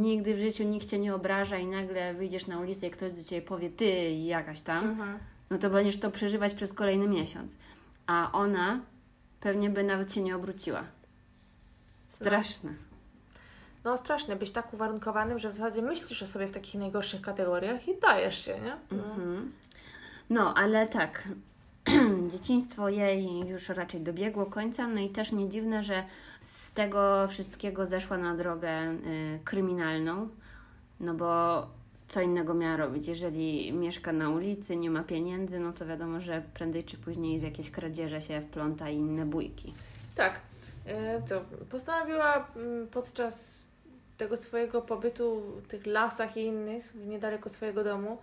nigdy w życiu nikt cię nie obraża i nagle wyjdziesz na ulicę i ktoś do ciebie powie ty jakaś tam, Mhm. no to będziesz to przeżywać przez kolejny miesiąc. A ona pewnie by nawet się nie obróciła. Straszne. No straszne, być tak uwarunkowanym, że w zasadzie myślisz o sobie w takich najgorszych kategoriach i dajesz się, nie? No. Mhm. No, ale tak. Dzieciństwo jej już raczej dobiegło końca, no i też nie dziwne, że z tego wszystkiego zeszła na drogę y, kryminalną, no bo co innego miała robić? Jeżeli mieszka na ulicy, nie ma pieniędzy, no to wiadomo, że prędzej czy później w jakieś kradzieże się wpląta i inne bójki. Tak. E, To postanowiła mm, podczas tego swojego pobytu w tych lasach i innych, niedaleko swojego domu,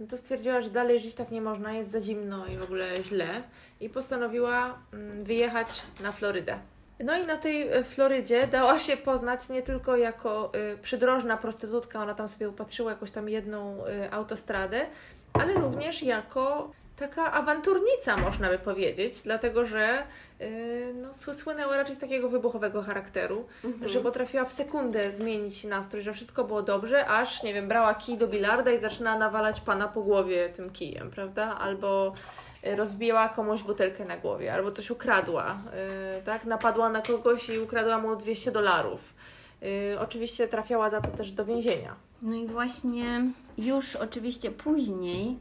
no to stwierdziła, że dalej żyć tak nie można, jest za zimno i w ogóle źle. I postanowiła mm, wyjechać na Florydę. No i na tej e, Florydzie dała się poznać nie tylko jako y, przydrożna prostytutka, ona tam sobie upatrzyła jakąś tam jedną y, autostradę, ale również jako taka awanturnica, można by powiedzieć, dlatego że y, no, sły- słynęła raczej z takiego wybuchowego charakteru, że potrafiła w sekundę zmienić nastrój, że wszystko było dobrze, aż, nie wiem, brała kij do bilarda i zaczyna nawalać pana po głowie tym kijem, prawda? Albo y, rozbiła komuś butelkę na głowie albo coś ukradła, y, tak? Napadła na kogoś i ukradła mu 200 dolarów. Oczywiście trafiała za to też do więzienia. No i właśnie już oczywiście później,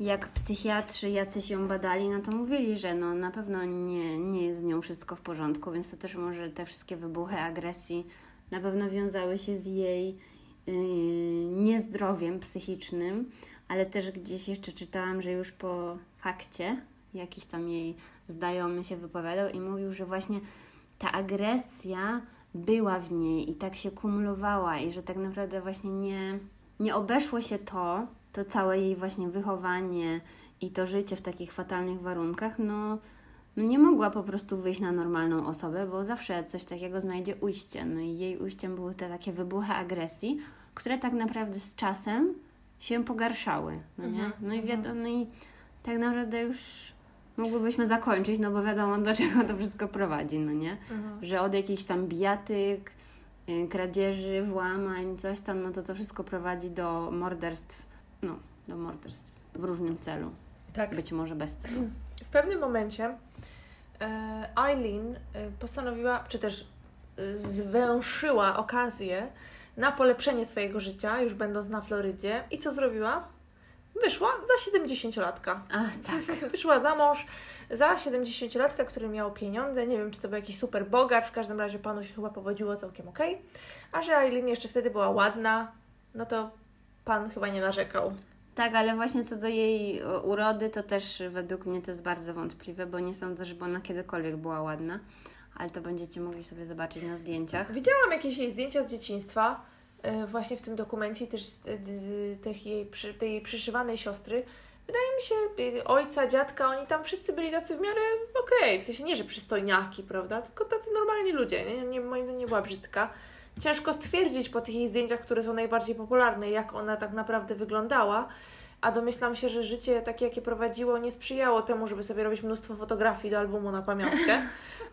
jak psychiatrzy jacyś ją badali, no to mówili, że no na pewno nie, nie jest z nią wszystko w porządku, więc to też może te wszystkie wybuchy agresji na pewno wiązały się z jej yy, niezdrowiem psychicznym, ale też gdzieś jeszcze czytałam, że już po fakcie jakiś tam jej znajomy się wypowiadał i mówił, że właśnie ta agresja była w niej i tak się kumulowała i że tak naprawdę właśnie nie, nie obeszło się to, to całe jej właśnie wychowanie i to życie w takich fatalnych warunkach, no, no nie mogła po prostu wyjść na normalną osobę, bo zawsze coś takiego znajdzie ujście. No i jej ujściem były te takie wybuchy agresji, które tak naprawdę z czasem się pogarszały, no nie? Mhm, No i mhm. wiadomo, no i tak naprawdę już mogłybyśmy zakończyć, no bo wiadomo do czego to wszystko prowadzi, no nie? Że od jakichś tam bijatyk, y, kradzieży, włamań, coś tam, no to to wszystko prowadzi do morderstw, no, do morderstw w różnym celu, Tak. być może bez celu. W pewnym momencie e, Eileen e, postanowiła, czy też zwęszyła okazję na polepszenie swojego życia, już będąc na Florydzie. I co zrobiła? Wyszła za 70-latka. A, tak. Wyszła za mąż za 70-latka, który miał pieniądze. Nie wiem, czy to był jakiś super bogacz. W każdym razie panu się chyba powodziło całkiem okej. A że Eileen jeszcze wtedy była ładna, no to pan chyba nie narzekał. Tak, ale właśnie co do jej e, urody, to też według mnie to jest bardzo wątpliwe, bo nie sądzę, żeby ona kiedykolwiek była ładna, ale to będziecie mogli sobie zobaczyć na zdjęciach. Widziałam jakieś jej zdjęcia z dzieciństwa, e, właśnie w tym dokumencie, też z tych jej, tej jej przyszywanej siostry. Wydaje mi się, e, ojca, dziadka, oni tam wszyscy byli tacy w miarę okej, w sensie nie, że przystojniaki, prawda, tylko tacy normalni ludzie, nie, nie, moim zdaniem nie była brzydka. Ciężko stwierdzić po tych jej zdjęciach, które są najbardziej popularne, jak ona tak naprawdę wyglądała, a domyślam się, że życie takie, jakie prowadziło, nie sprzyjało temu, żeby sobie robić mnóstwo fotografii do albumu na pamiątkę,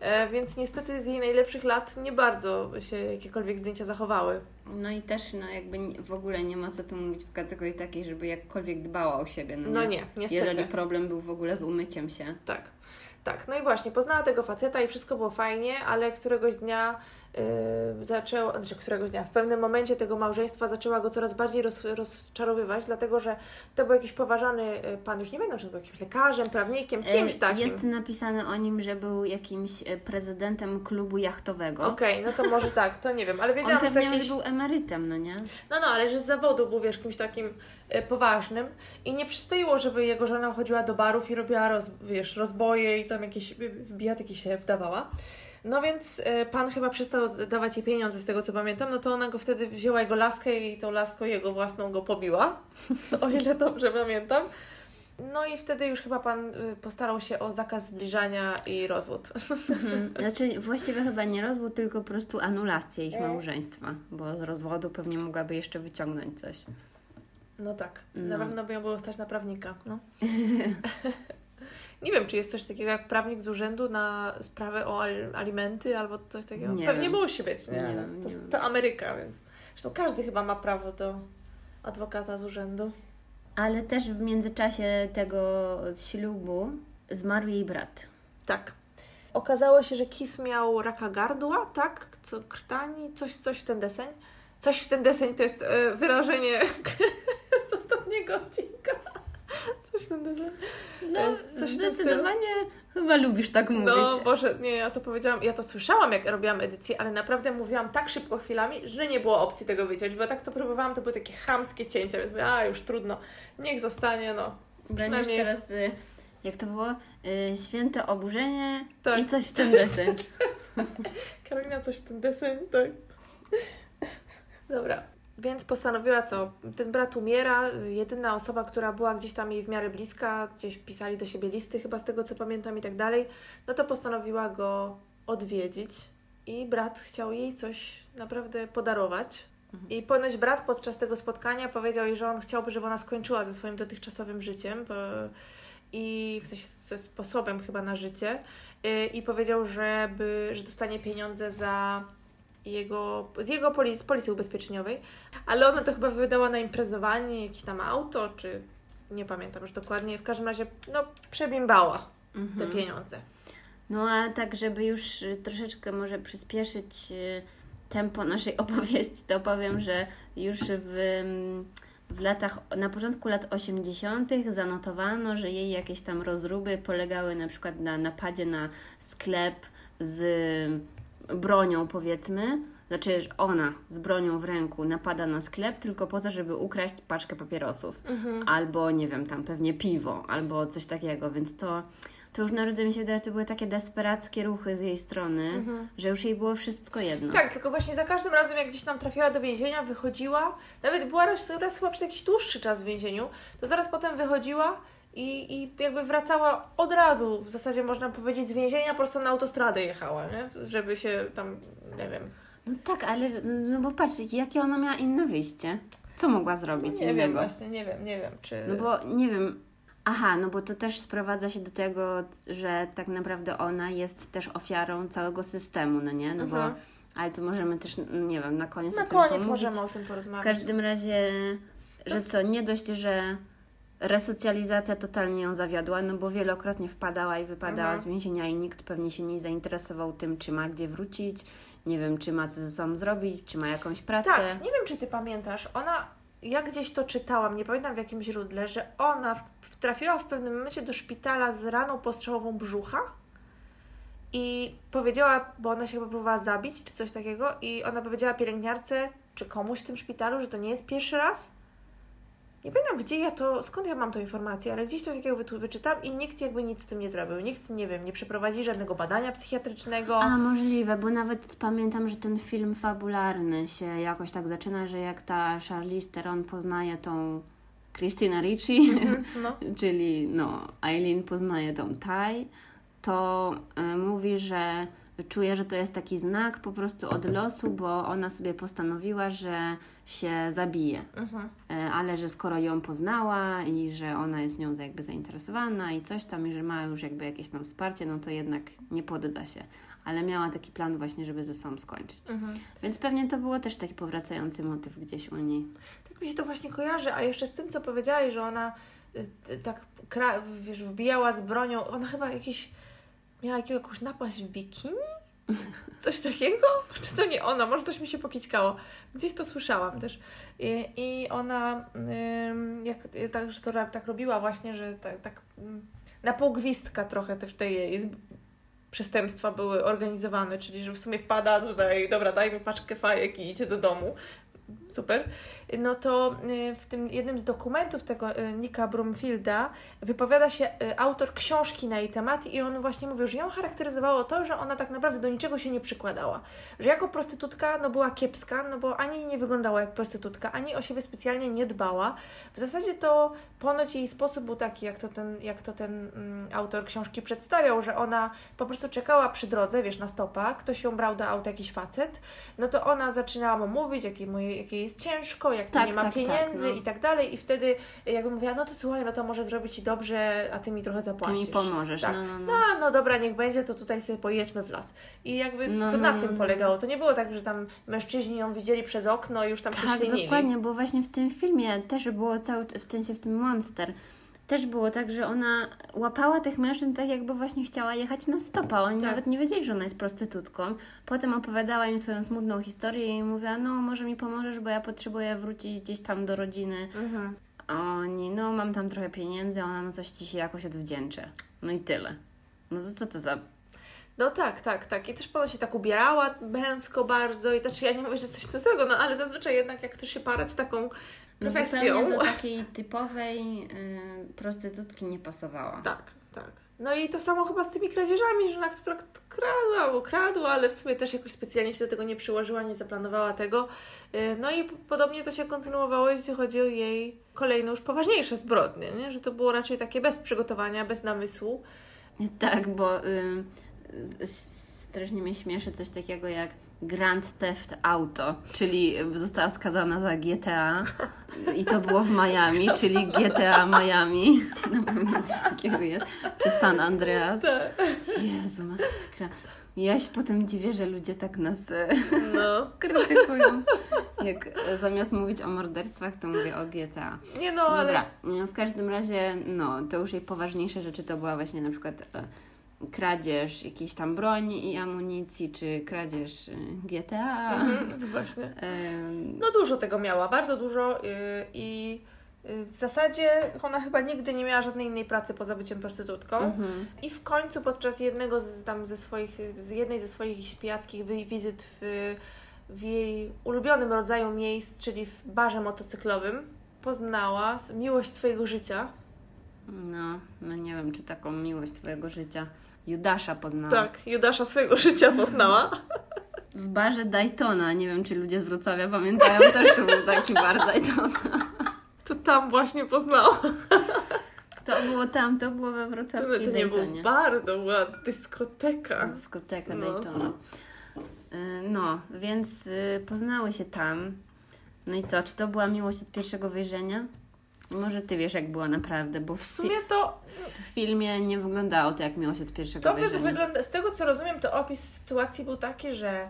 e, więc niestety z jej najlepszych lat nie bardzo się jakiekolwiek zdjęcia zachowały. No i też no jakby w ogóle nie ma co tu mówić w kategorii takiej, żeby jakkolwiek dbała o siebie. No, No nie, niestety. Jeżeli problem był w ogóle z umyciem się. Tak, tak. No i właśnie, poznała tego faceta i wszystko było fajnie, ale któregoś dnia yy, zaczęła, znaczy któregoś dnia, w pewnym momencie tego małżeństwa zaczęła go coraz bardziej roz, rozczarowywać, dlatego że to był jakiś poważany y, pan, już nie będę, czy to był jakimś lekarzem, prawnikiem, kimś E, takim. Jest napisane o nim, że był jakimś e, prezydentem klubu jachtowego. Okej, no to może tak, to nie wiem, ale On wiedziałam, że to jakiś... był emerytem, no nie? No, no, ale że z zawodu był, wiesz, kimś takim e, poważnym i nie przystaiło, żeby jego żona chodziła do barów i robiła, roz, wiesz, rozboje i tam jakieś y, w bijatyki się wdawała. No więc e, pan chyba przestał dawać jej pieniądze, z tego co pamiętam, no to ona go wtedy wzięła jego laskę i tą laską jego własną go pobiła, o ile dobrze pamiętam. No i wtedy już chyba pan y, postarał się o zakaz zbliżania i rozwód. Mhm. Znaczy właściwie chyba nie rozwód, tylko po prostu anulację ich E. małżeństwa, bo z rozwodu pewnie mogłaby jeszcze wyciągnąć coś. No tak, na No. pewno by ją było stać na prawnika. No. Nie wiem, czy jest coś takiego jak prawnik z urzędu na sprawę o al- alimenty albo coś takiego. Nie Pewnie wiem. musi być, nie? Nie wiem, to, nie to Ameryka, więc. Zresztą każdy chyba ma prawo do adwokata z urzędu. Ale też w międzyczasie tego ślubu zmarł jej brat. Tak. Okazało się, że Keith miał raka gardła, tak? Co krtani, coś, coś w ten deseń. Coś w ten deseń to jest e, wyrażenie z ostatniego odcinka. Coś ten deseń. No, E, coś tym zdecydowanie chyba lubisz tak mówić. No, Boże, nie, ja to powiedziałam, ja to słyszałam, jak robiłam edycję, ale naprawdę mówiłam tak szybko chwilami, że nie było opcji tego wyciąć, bo tak to próbowałam, to były takie chamskie cięcia, więc mówię, a już trudno, niech zostanie, no. Będziesz przynajmniej- teraz, y, jak to było, y, święte oburzenie Tak. i coś w tym deseń. Karolina, coś w ten deseń, tak. Dobra. Więc postanowiła co? Ten brat umiera, jedyna osoba, która była gdzieś tam jej w miarę bliska, gdzieś pisali do siebie listy chyba z tego co pamiętam i tak dalej, no to postanowiła go odwiedzić i brat chciał jej coś naprawdę podarować. I ponoć brat podczas tego spotkania powiedział jej, że on chciałby, żeby ona skończyła ze swoim dotychczasowym życiem bo, i w sensie ze sposobem chyba na życie y, i powiedział, żeby, że dostanie pieniądze za jego, z jego polis, polisy ubezpieczeniowej, ale ona to chyba wydała na imprezowanie, jakieś tam auto, czy nie pamiętam już dokładnie, w każdym razie no przebimbała Mhm. te pieniądze. No a tak, żeby już y, troszeczkę może przyspieszyć y, tempo naszej opowieści, to powiem, że już w, mm, w latach, na początku lat 80. zanotowano, że jej jakieś tam rozruby polegały na przykład na napadzie na sklep z bronią, powiedzmy. Znaczy, ona z bronią w ręku napada na sklep tylko po to, żeby ukraść paczkę papierosów. Albo, nie wiem, tam pewnie piwo, albo coś takiego, więc to to już naprawdę mi się wydaje, że to były takie desperackie ruchy z jej strony, że już jej było wszystko jedno. Tak, tylko właśnie za każdym razem, jak gdzieś tam trafiała do więzienia, wychodziła, nawet była raz, raz chyba przez jakiś dłuższy czas w więzieniu, to zaraz potem wychodziła i, i jakby wracała od razu, w zasadzie można powiedzieć, z więzienia po prostu na autostradę jechała, nie? żeby się tam, nie wiem, No tak, ale no bo patrz, jakie ona miała inne wyjście. Co mogła zrobić nie wiem innego? właśnie, nie wiem, nie wiem, czy... No bo nie wiem. Aha, no bo to też sprowadza się do tego, że tak naprawdę ona jest też ofiarą całego systemu, no nie? No Mhm. bo, ale to możemy też, nie wiem, na koniec na koniec możemy o tym W porozmawiać. każdym razie, że co, nie dość, że resocjalizacja totalnie ją zawiodła, no bo wielokrotnie wpadała i wypadała Mhm. z więzienia i nikt pewnie się nie zainteresował tym, czy ma gdzie wrócić, nie wiem, czy ma co ze sobą zrobić, czy ma jakąś pracę. Tak, nie wiem, czy Ty pamiętasz, ona, ja gdzieś to czytałam, nie pamiętam w jakim źródle, że ona w, w, trafiła w pewnym momencie do szpitala z raną postrzałową brzucha i powiedziała, bo ona się chyba próbowała zabić, czy coś takiego, i ona powiedziała pielęgniarce, czy komuś w tym szpitalu, że to nie jest pierwszy raz. Nie pamiętam, gdzie ja to, skąd ja mam tą informację, ale gdzieś coś takiego wyczytam i nikt jakby nic z tym nie zrobił. Nikt, nie wiem, nie przeprowadzi żadnego badania psychiatrycznego. A możliwe, bo nawet pamiętam, że ten film fabularny się jakoś tak zaczyna, że jak ta Charlize Theron poznaje tą Christina Ricci, no. czyli no, Eileen poznaje tą Tai, to y, mówi, że czuje, że to jest taki znak po prostu od losu, bo ona sobie postanowiła, że się zabije. Mhm. E, ale że skoro ją poznała i że ona jest nią jakby zainteresowana i coś tam, i że ma już jakby jakieś tam wsparcie, no to jednak nie podda się. Ale miała taki plan właśnie, żeby ze sobą skończyć. Mhm. Więc pewnie to było też taki powracający motyw gdzieś u niej. Tak mi się to właśnie kojarzy, a jeszcze z tym, co powiedziałaś, że ona y, tak wiesz, wbijała z bronią, ona chyba jakiś, miała jakąś napaść w bikini? Coś takiego? Czy to nie ona? Może coś mi się pokićkało. Gdzieś to słyszałam też. I, i ona jak, y, tak, że to tak robiła właśnie, że tak, tak na pół gwizdka trochę te, w tej jej przestępstwa były organizowane, czyli że w sumie wpada tutaj, dobra, dajmy paczkę fajek i idzie do domu. Super. No to y, w tym jednym z dokumentów tego y, Nika Brumfielda wypowiada się y, autor książki na jej temat i on właśnie mówił, że ją charakteryzowało to, że ona tak naprawdę do niczego się nie przykładała. Że jako prostytutka no była kiepska, no bo ani nie wyglądała jak prostytutka, ani o siebie specjalnie nie dbała. W zasadzie to ponoć jej sposób był taki, jak to ten, jak to ten mm, autor książki przedstawiał, że ona po prostu czekała przy drodze, wiesz, na stopa, ktoś ją brał do auta, jakiś facet, no to ona zaczynała mu mówić, jakie, mu, jakie jest ciężko, jak to Tak, nie ma tak, tak, pieniędzy no. i tak dalej. I wtedy jakby mówiła, no to słuchaj, no to może zrobić Ci dobrze, a Ty mi trochę Ty zapłacisz. mi pomożesz. Tak. No, no, no. No, no dobra, niech będzie, to tutaj sobie pojedźmy w las. I jakby No, to no, na no, tym no. polegało. To nie było tak, że tam mężczyźni ją widzieli przez okno i już tam się Tak, ślinili. dokładnie, bo właśnie w tym filmie też było cały w sensie w tym Monster. Też było tak, że ona łapała tych mężczyzn tak, jakby właśnie chciała jechać na stopa. Oni Tak. nawet nie wiedzieli, że ona jest prostytutką. Potem opowiadała im swoją smutną historię i mówiła, no może mi pomożesz, bo ja potrzebuję wrócić gdzieś tam do rodziny. Mhm. A oni, no mam tam trochę pieniędzy, ona, no coś ci się jakoś odwdzięczę. No i tyle. No to co to za... No tak, tak, tak. I też ponoć się tak ubierała męsko bardzo i znaczy ja nie mówię, że coś tu złego, no ale zazwyczaj jednak jak chcesz się parać taką profesją. zupełnie do takiej typowej y, prostytutki nie pasowała. Tak, tak. No i to samo chyba z tymi kradzieżami, że ona która kradła, bo kradła, ale w sumie też jakoś specjalnie się do tego nie przyłożyła, nie zaplanowała tego. Yy, No i podobnie to się kontynuowało, jeśli chodzi o jej kolejne już poważniejsze zbrodnie, nie? że to było raczej takie bez przygotowania, bez namysłu. Tak, bo y, y, strasznie mnie śmieszy coś takiego jak Grand Theft Auto, czyli została skazana za GTA i to było w Miami, czyli GTA Miami. Na pewno coś takiego jest. Czy San Andreas. Tak. Jezu, masakra. Ja się potem dziwię, że ludzie tak nas e, No. krytykują. Jak zamiast mówić o morderstwach, to mówię o GTA. Nie no, ale... Dobra, no, w każdym razie, no, to już jej poważniejsze rzeczy to była właśnie na przykład e, kradzież jakiejś tam broni i amunicji, czy kradzież e, GTA. Mhm, właśnie. No dużo tego miała, bardzo dużo yy, i yy, w zasadzie ona chyba nigdy nie miała żadnej innej pracy poza byciem prostytutką. mhm. I w końcu podczas jednego z, tam ze swoich, z jednej ze swoich pijackich wizyt w, w jej ulubionym rodzaju miejsc, czyli w barze motocyklowym, poznała miłość swojego życia. No, no nie wiem, czy taką miłość twojego życia Judasza poznałam. Tak, Judasza swojego życia poznała. W barze Daytona, nie wiem, czy ludzie z Wrocławia pamiętają, też tu był taki bar Daytona. To tam właśnie poznała. To było tam, to było we To, wrocławskiej to nie był Daytonie. bar, to była dyskoteka. Dyskoteka No. Daytona. Y, No, więc y, poznały się tam. No i co, czy to była miłość od pierwszego wejrzenia? Może ty wiesz, jak było naprawdę, bo w, W sumie to w filmie nie wyglądało to jak miłość od pierwszego To wejrzenia. wygląda, z tego co rozumiem, to opis sytuacji był taki, że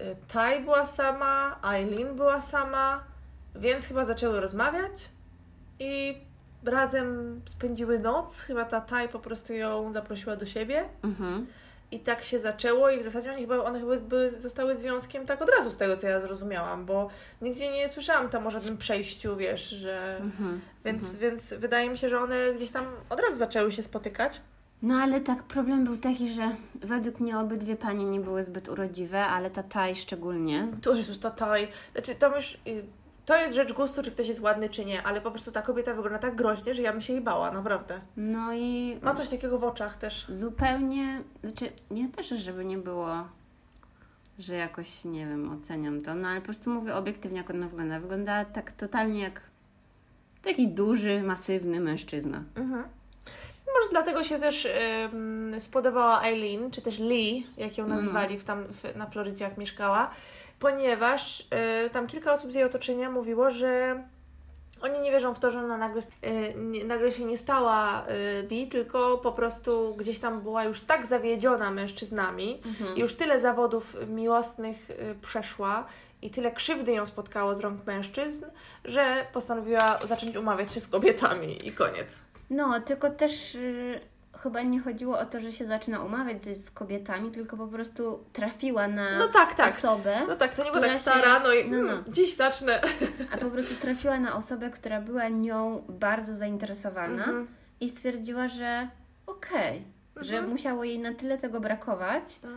y, Taj była sama, Eileen była sama, więc chyba zaczęły rozmawiać i razem spędziły noc. Chyba ta Taj po prostu ją zaprosiła do siebie Mhm. I tak się zaczęło i w zasadzie one chyba, one chyba zostały związkiem tak od razu z tego, co ja zrozumiałam, bo nigdzie nie słyszałam tam o żadnym przejściu, wiesz, że... Mhm. Więc, więc wydaje mi się, że one gdzieś tam od razu zaczęły się spotykać. No ale tak, problem był taki, że według mnie obydwie panie nie były zbyt urodziwe, ale ta Taj szczególnie. Tu Jezus, ta taj. Znaczy, to już. To jest rzecz gustu, czy ktoś jest ładny, czy nie, ale po prostu ta kobieta wygląda tak groźnie, że ja bym się jej bała, naprawdę. No i Ma coś takiego w oczach też. zupełnie, znaczy nie też, żeby nie było, że jakoś, nie wiem, oceniam to, no ale po prostu mówię obiektywnie, jak ona wygląda. Wygląda tak totalnie jak taki duży, masywny mężczyzna. Mhm. Może dlatego się też ym, spodobała Eileen, czy też Lee, jak ją Mhm. nazywali w tam, w, na Florydzie, jak mieszkała, ponieważ y, tam kilka osób z jej otoczenia mówiło, że oni nie wierzą w to, że ona nagle, y, nie, nagle się nie stała y, bi, tylko po prostu gdzieś tam była już tak zawiedziona mężczyznami, i już tyle zawodów miłosnych y, przeszła i tyle krzywdy ją spotkało z rąk mężczyzn, że postanowiła zacząć umawiać się z kobietami i koniec. No, tylko też y, chyba nie chodziło o to, że się zaczyna umawiać z- z kobietami, tylko po prostu trafiła na No tak, tak. osobę, No tak, to nie było tak się- stara, no i no, no. mm, dziś zacznę. a po prostu trafiła na osobę, która była nią bardzo zainteresowana Mhm. i stwierdziła, że okej, że Mhm. musiało jej na tyle tego brakować, Tak.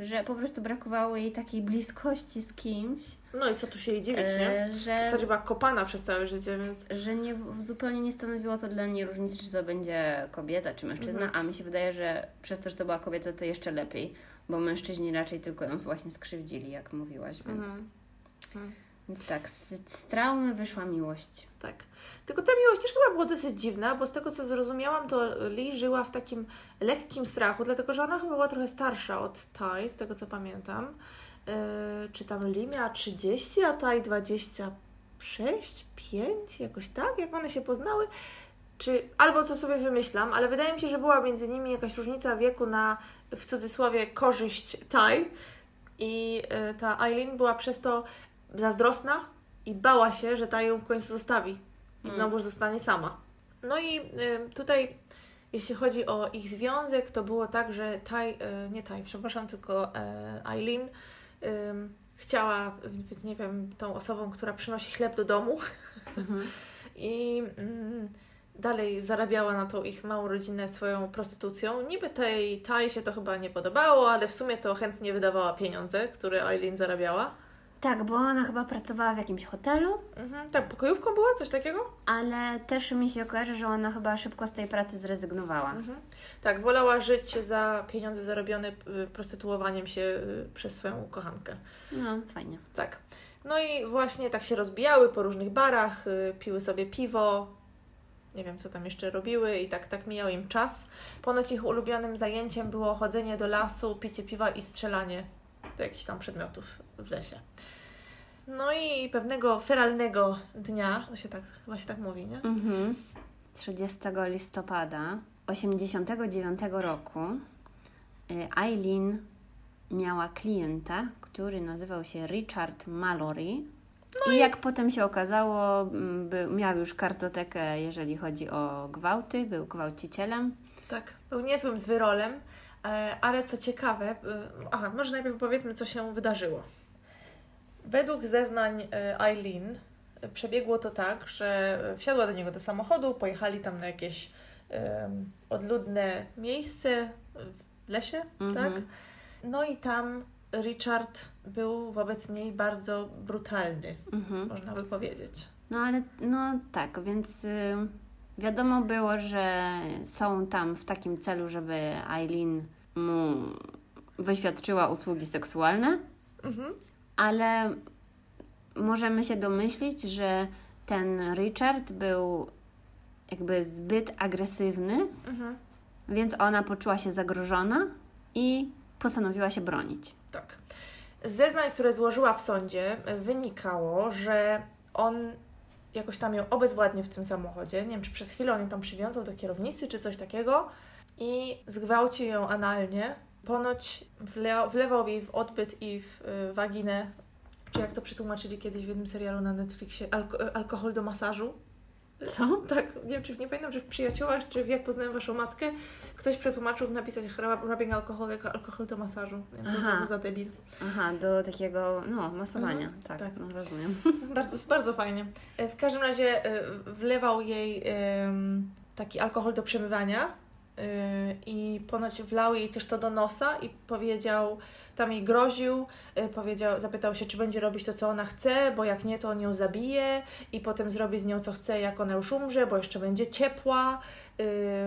Że po prostu brakowało jej takiej bliskości z kimś, No i co tu się jej dziwić, nie? e, W że, zasadzie była kopana przez całe życie, więc... że nie, zupełnie nie stanowiło to dla niej różnicy, czy to będzie kobieta, czy mężczyzna, Mhm. a mi się wydaje, że przez to, że to była kobieta, to jeszcze lepiej, bo mężczyźni raczej tylko ją właśnie skrzywdzili, jak mówiłaś, więc, Mhm. Mhm. Więc tak, z, z traumy wyszła miłość. Tak. Tylko ta miłość też chyba była dosyć dziwna, bo z tego co zrozumiałam, to Lee żyła w takim lekkim strachu, dlatego że ona chyba była trochę starsza od Tai, z tego co pamiętam. Yy, czy tam Lee miała 30, a Tai 26, 5, jakoś tak, jak one się poznały. Czy, albo co sobie wymyślam, ale wydaje mi się, że była między nimi jakaś różnica wieku na, w cudzysłowie, korzyść Tai. I yy, ta Eileen była przez to zazdrosna i bała się, że ta ją w końcu zostawi i Mm. znowu zostanie sama. No i y, tutaj, jeśli chodzi o ich związek, to było tak, że Taj, y, nie Taj, przepraszam, tylko Eileen y, chciała być, nie wiem, tą osobą, która przynosi chleb do domu Mhm. i mm, dalej zarabiała na tą ich małą rodzinę swoją prostytucją. Niby tej Taj się to chyba nie podobało, ale w sumie to chętnie wydawała pieniądze, które Eileen zarabiała. Tak, bo ona chyba pracowała w jakimś hotelu, Mhm, tak, pokojówką była? Coś takiego? ale też mi się kojarzy, że ona chyba szybko z tej pracy zrezygnowała. Mhm. Tak, wolała żyć za pieniądze zarobione y, prostytuowaniem się y, przez swoją kochankę. No, fajnie. Tak. No i właśnie tak się rozbijały po różnych barach, y, piły sobie piwo, nie wiem co tam jeszcze robiły i tak, tak mijał im czas. Ponoć ich ulubionym zajęciem było chodzenie do lasu, picie piwa i strzelanie do jakichś tam przedmiotów w lesie. No i pewnego feralnego dnia, to się tak, chyba się tak mówi, nie? Mhm. 30 listopada 89 roku y, Eileen miała klienta, który nazywał się Richard Mallory. No I jak potem się okazało, m, by, miał już kartotekę, jeżeli chodzi o gwałty, był gwałcicielem. Tak, był niezłym zwyrolem, ale co ciekawe, e, aha, może najpierw powiedzmy, co się wydarzyło. Według zeznań e, Eileen e, przebiegło to tak, że wsiadła do niego do samochodu, pojechali tam na jakieś em, odludne miejsce w lesie, Mhm. tak? No i tam Richard był wobec niej bardzo brutalny, Mhm. można by powiedzieć. No ale no tak, więc y, wiadomo było, że są tam w takim celu, żeby Eileen mu wyświadczyła usługi seksualne, Mhm. ale możemy się domyślić, że ten Richard był jakby zbyt agresywny, Mhm. więc ona poczuła się zagrożona i postanowiła się bronić. Tak. Z zeznań, które złożyła w sądzie, wynikało, że on jakoś tam ją obezwładnił w tym samochodzie. Nie wiem, czy przez chwilę on ją tam przywiązał do kierownicy, czy coś takiego. I zgwałcił ją analnie. Ponoć wle- wlewał jej w odbyt i w y, waginę, czy jak to przetłumaczyli kiedyś w jednym serialu na Netflixie, alko- alkohol do masażu. Co? Tak, nie wiem, czy nie pamiętam, czy w Przyjaciołach, czy w Jak poznałem Waszą matkę, ktoś przetłumaczył w napisach rubbing alkohol jako alkohol do masażu. Nie wiem, co Aha. to był za debil. Aha, do takiego, no, masowania. Mhm, tak, tak. No, rozumiem. Bardzo, bardzo fajnie. E, W każdym razie e, wlewał jej taki alkohol do przemywania i ponoć wlał jej też to do nosa i powiedział, tam jej groził, e, powiedział, zapytał się, czy będzie robić to, co ona chce, bo jak nie, to on ją zabije i potem zrobi z nią, co chce, jak ona już umrze, bo jeszcze będzie ciepła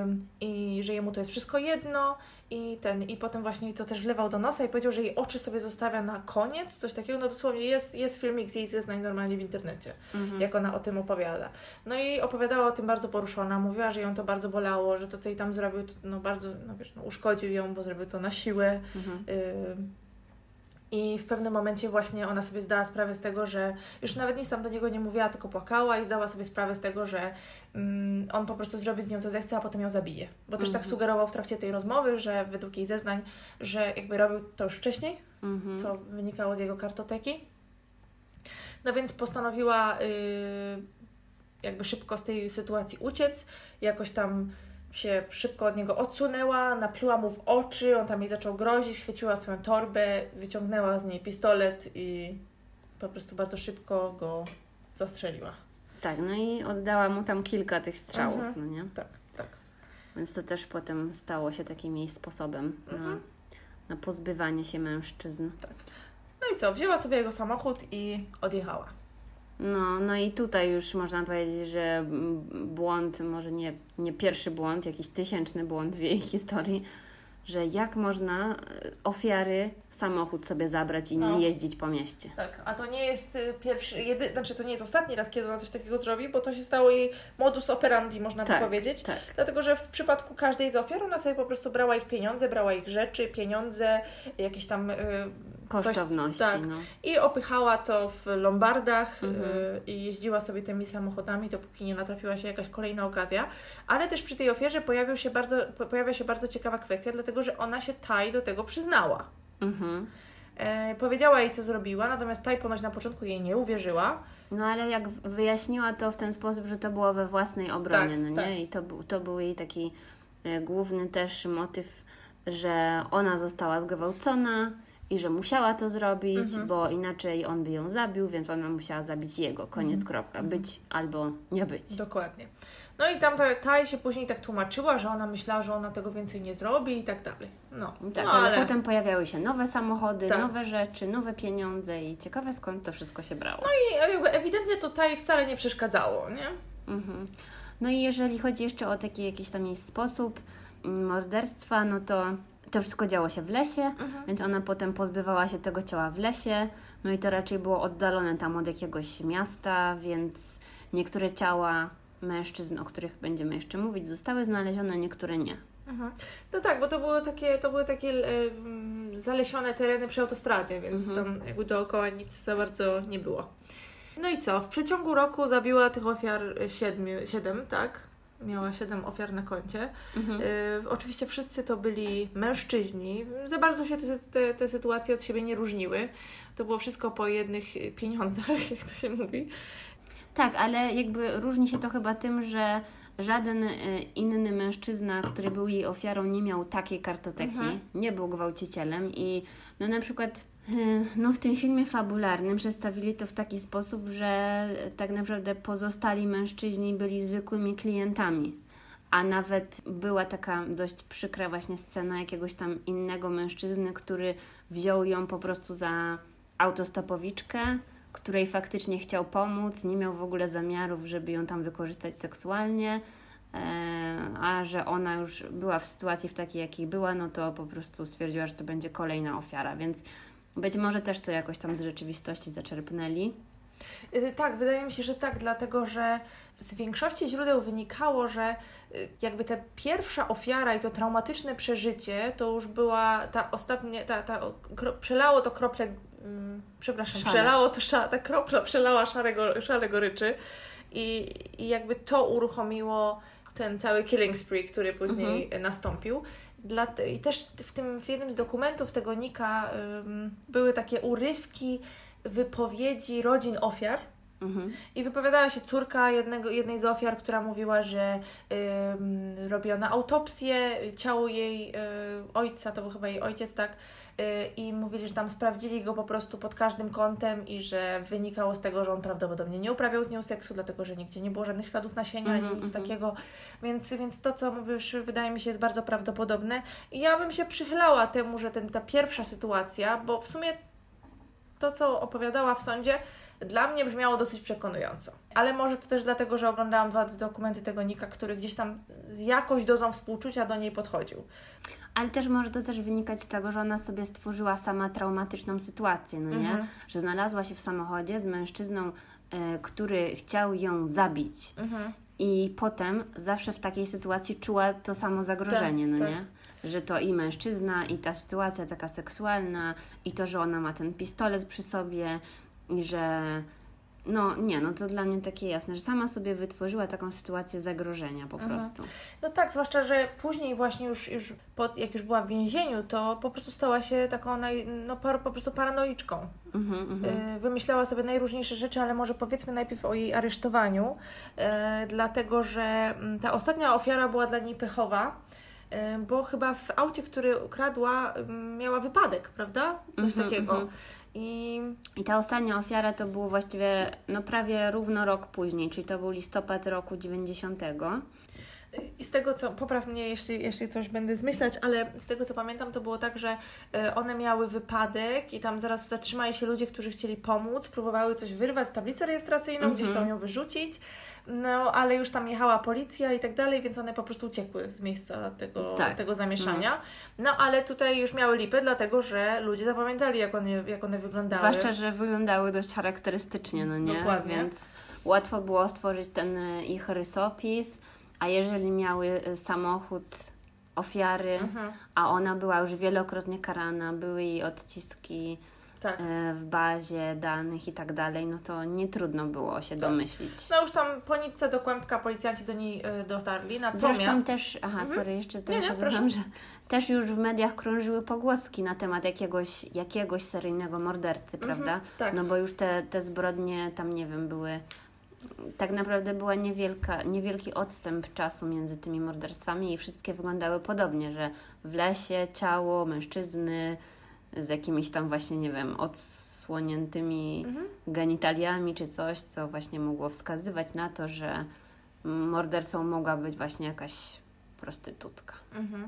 ym, i że jemu to jest wszystko jedno i ten, i potem właśnie to też wlewał do nosa i powiedział, że jej oczy sobie zostawia na koniec, coś takiego, no dosłownie jest, jest filmik z jej zeznań normalnie w internecie, Mhm. jak ona o tym opowiada. No i opowiadała o tym bardzo poruszona, mówiła, że ją to bardzo bolało, że to, co jej tam zrobił, to, no bardzo, no wiesz, no, uszkodził ją, bo zrobił to na siłę, Mhm. Ym, I w pewnym momencie właśnie ona sobie zdała sprawę z tego, że już nawet nic tam do niego nie mówiła, tylko płakała i zdała sobie sprawę z tego, że mm, on po prostu zrobi z nią co zechce, a potem ją zabije. Bo też tak Mhm. sugerował w trakcie tej rozmowy, że według jej zeznań, że jakby robił to już wcześniej, Mhm. co wynikało z jego kartoteki. No więc postanowiła y, jakby szybko z tej sytuacji uciec, jakoś tam się szybko od niego odsunęła, napluła mu w oczy, on tam jej zaczął grozić, chwyciła swoją torbę, wyciągnęła z niej pistolet i po prostu bardzo szybko go zastrzeliła. Tak, no i oddała mu tam kilka tych strzałów, Mhm. no nie? Tak, tak. Więc to też potem stało się takim jej sposobem na, Mhm. na pozbywanie się mężczyzn. No i co, wzięła sobie jego samochód i odjechała. No, no i tutaj już można powiedzieć, że błąd, może nie, nie pierwszy błąd, jakiś tysięczny błąd w jej historii, że jak można e, ofiary samochód sobie zabrać i nim No. jeździć po mieście. Tak, a to nie jest y, pierwszy, jedy, znaczy to nie jest ostatni raz, kiedy ona coś takiego zrobi, bo to się stało jej modus operandi, można Tak, by powiedzieć. Tak. Dlatego, że w przypadku każdej z ofiar ona sobie po prostu brała ich pieniądze, brała ich rzeczy, pieniądze, jakieś tam y, Kosztowności, tak. no. i opychała to w lombardach Mhm. y, i jeździła sobie tymi samochodami, dopóki nie natrafiła się jakaś kolejna okazja. Ale też przy tej ofierze pojawił się bardzo, po- pojawia się bardzo ciekawa kwestia, dlatego że ona się Taj do tego przyznała. Mhm. E, powiedziała jej, co zrobiła, natomiast Taj ponoć na początku jej nie uwierzyła. No ale jak wyjaśniła to w ten sposób, że to było we własnej obronie, Tak, no nie? tak. I to, był- to był jej taki e, główny też motyw, że ona została zgwałcona i że musiała to zrobić, Mhm. bo inaczej on by ją zabił, więc ona musiała zabić jego. Koniec, Mhm. kropka. Być albo nie być. Dokładnie. No i tam ta, Taj się później tak tłumaczyła, że ona myślała, że ona tego więcej nie zrobi i tak dalej. No, Tak, no ale, ale potem pojawiały się nowe samochody, Tak. nowe rzeczy, nowe pieniądze i ciekawe skąd to wszystko się brało. i jakby ewidentnie to Taj wcale nie przeszkadzało, nie? Mhm. No i jeżeli chodzi jeszcze o taki jakiś tam jej sposób mm, morderstwa, no to to wszystko działo się w lesie, Mhm. więc ona potem pozbywała się tego ciała w lesie, no i to raczej było oddalone tam od jakiegoś miasta, więc niektóre ciała mężczyzn, o których będziemy jeszcze mówić, zostały znalezione, niektóre nie. Mhm. No tak, bo to było takie, to były takie mm, zalesione tereny przy autostradzie, więc Mhm. tam jakby dookoła nic za bardzo nie było. No i co? W przeciągu roku zabiła tych ofiar siedmiu, siedem, tak? Miała siedem ofiar na koncie. Mhm. Y, oczywiście wszyscy to byli mężczyźni. Za bardzo się te, te, te sytuacje od siebie nie różniły. To było wszystko po jednych pieniądzach, jak to się mówi. Tak, ale jakby różni się to chyba tym, że żaden e, inny mężczyzna, który był jej ofiarą, nie miał takiej kartoteki, Mhm. nie był gwałcicielem i no na przykład no w tym filmie fabularnym przedstawili to w taki sposób, że tak naprawdę pozostali mężczyźni byli zwykłymi klientami. A nawet była taka dość przykra właśnie scena jakiegoś tam innego mężczyzny, który wziął ją po prostu za autostopowiczkę, której faktycznie chciał pomóc, nie miał w ogóle zamiarów, żeby ją tam wykorzystać seksualnie, e, a że ona już była w sytuacji w takiej, jakiej była, no to po prostu stwierdziła, że to będzie kolejna ofiara, więc być może też to jakoś tam z rzeczywistości zaczerpnęli. Y, Tak, wydaje mi się, że tak, dlatego że z większości źródeł wynikało, że y, jakby ta pierwsza ofiara i to traumatyczne przeżycie to już była ta ostatnia, ta, ta, kro, przelało to krople, mm, przepraszam, Szale. przelało to, sza, ta kropla przelała szarego, szale goryczy i, i jakby to uruchomiło ten cały killing spree, który później nastąpił. Dla I też w tym w jednym z dokumentów tego Nika ym, były takie urywki wypowiedzi rodzin ofiar. Mhm. I wypowiadała się córka jednego, jednej z ofiar, która mówiła, że ym, robiono autopsję ciału jej y, ojca, to był chyba jej ojciec, tak? Y, I mówili, że tam sprawdzili go po prostu pod każdym kątem i że wynikało z tego, że on prawdopodobnie nie uprawiał z nią seksu, dlatego że nigdzie nie było żadnych śladów nasienia ani Mhm, nic mhm. takiego. Więc, więc to, co mówisz, wydaje mi się jest bardzo prawdopodobne. I ja bym się przychylała temu, że ten, ta pierwsza sytuacja, bo w sumie to, co opowiadała w sądzie, dla mnie brzmiało dosyć przekonująco. Ale może to też dlatego, że oglądałam dwa dokumenty tego Nika, który gdzieś tam z jakąś dozą współczucia do niej podchodził. Ale też może to też wynikać z tego, że ona sobie stworzyła sama traumatyczną sytuację, no nie? Mhm. Że znalazła się w samochodzie z mężczyzną, e, który chciał ją zabić. Mhm. I potem zawsze w takiej sytuacji czuła to samo zagrożenie, Tak, no tak. nie? Że to i mężczyzna, i ta sytuacja taka seksualna, i to, że ona ma ten pistolet przy sobie, że. No nie, no to dla mnie takie jasne, że sama sobie wytworzyła taką sytuację zagrożenia po Mhm. prostu. No tak, zwłaszcza, że później właśnie już, już po, jak już była w więzieniu, to po prostu stała się taką naj, no, par, po prostu paranoiczką. Mhm, mhm. Y, Wymyślała sobie najróżniejsze rzeczy, ale może powiedzmy najpierw o jej aresztowaniu, y, dlatego że mm, ta ostatnia ofiara była dla niej pechowa, y, bo chyba w aucie, który ukradła, mm, miała wypadek, prawda? Coś Mhm, takiego. I I ta ostatnia ofiara to było właściwie no prawie równo rok później, czyli to był listopad roku 90. I z tego co, popraw mnie, jeśli, jeśli coś będę zmyślać, ale z tego co pamiętam, to było tak, że e, one miały wypadek i tam zaraz zatrzymali się ludzie, którzy chcieli pomóc, próbowały coś wyrwać, tablicę rejestracyjną, Mhm. gdzieś tam ją wyrzucić, no ale już tam jechała policja i tak dalej, więc one po prostu uciekły z miejsca tego, Tak. tego zamieszania. No ale tutaj już miały lipę, dlatego że ludzie zapamiętali, jak one, jak one wyglądały. Zwłaszcza, że wyglądały dość charakterystycznie, no nie? Dokładnie. Więc łatwo było stworzyć ten y, ich rysopis, a jeżeli miały y, samochód ofiary, Mhm, a ona była już wielokrotnie karana, były jej odciski tak. y, w bazie danych i tak dalej, no to nie trudno było się domyślić. No już tam po nitce do kłębka policjanci do niej y, dotarli, natomiast... Zresztą też, aha, Mhm. sorry, jeszcze Nie, trochę nie, dodam, że też już w mediach krążyły pogłoski na temat jakiegoś, jakiegoś seryjnego mordercy, prawda? tak. No bo już te, te zbrodnie tam, nie wiem, były. Tak naprawdę była niewielka, niewielki odstęp czasu między tymi morderstwami i wszystkie wyglądały podobnie, że w lesie ciało mężczyzny z jakimiś tam właśnie, nie wiem, odsłoniętymi Mhm. genitaliami czy coś, co właśnie mogło wskazywać na to, że mordercą mogła być właśnie jakaś prostytutka. Mhm.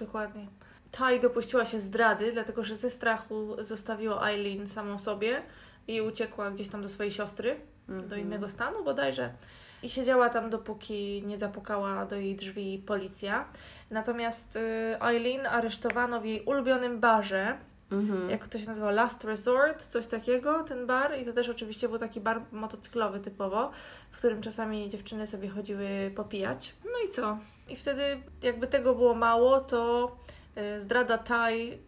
Dokładnie. Tai dopuściła się zdrady, dlatego że ze strachu zostawiła Eileen samą sobie i uciekła gdzieś tam do swojej siostry, do Mhm. innego stanu bodajże. I siedziała tam, dopóki nie zapukała do jej drzwi policja. Natomiast y, Eileen aresztowano w jej ulubionym barze, Mhm. jak to się nazywa, Last Resort, coś takiego, ten bar. I to też oczywiście był taki bar motocyklowy typowo, w którym czasami dziewczyny sobie chodziły popijać. No i co? I wtedy jakby tego było mało, to y, zdrada Taj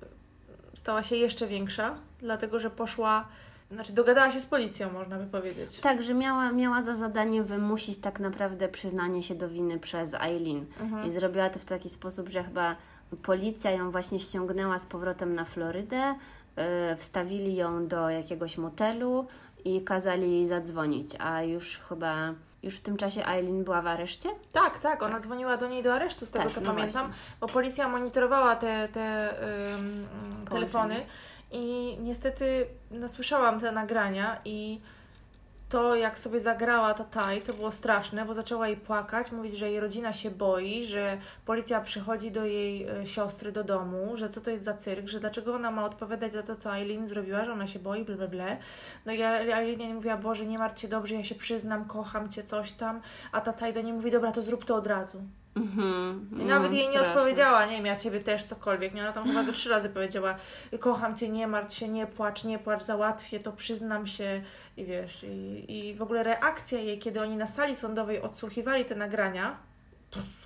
stała się jeszcze większa, dlatego że poszła Znaczy dogadała się z policją, można by powiedzieć. Tak, że miała, miała za zadanie wymusić tak naprawdę przyznanie się do winy przez Eileen. Mhm. I zrobiła to w taki sposób, że chyba policja ją właśnie ściągnęła z powrotem na Florydę, yy, wstawili ją do jakiegoś motelu i kazali jej zadzwonić, a już chyba już w tym czasie Eileen była w areszcie? Tak, tak, ona dzwoniła do niej do aresztu, z tego Tak, co no pamiętam, właśnie. bo policja monitorowała te, te ym, telefony i niestety no, słyszałam te nagrania i to jak sobie zagrała ta Taj, to było straszne, bo zaczęła jej płakać, mówić, że jej rodzina się boi, że policja przychodzi do jej y, siostry do domu, że co to jest za cyrk, że dlaczego ona ma odpowiadać za to, co Eileen zrobiła, że ona się boi, ble, ble, ble. No i Eileen nie mówiła, Boże, nie martw się dobrze, ja się przyznam, kocham Cię, coś tam, a ta Taj do niej mówi, dobra, to zrób to od razu. Mhm. I nawet No, jej nie odpowiedziała, nie wiem, ja ciebie też cokolwiek. Nie? Ona tam chyba ze trzy razy powiedziała, kocham cię, nie martw się, nie płacz, nie płacz, załatwię to, przyznam się. I wiesz, i, i w ogóle reakcja jej, kiedy oni na sali sądowej odsłuchiwali te nagrania,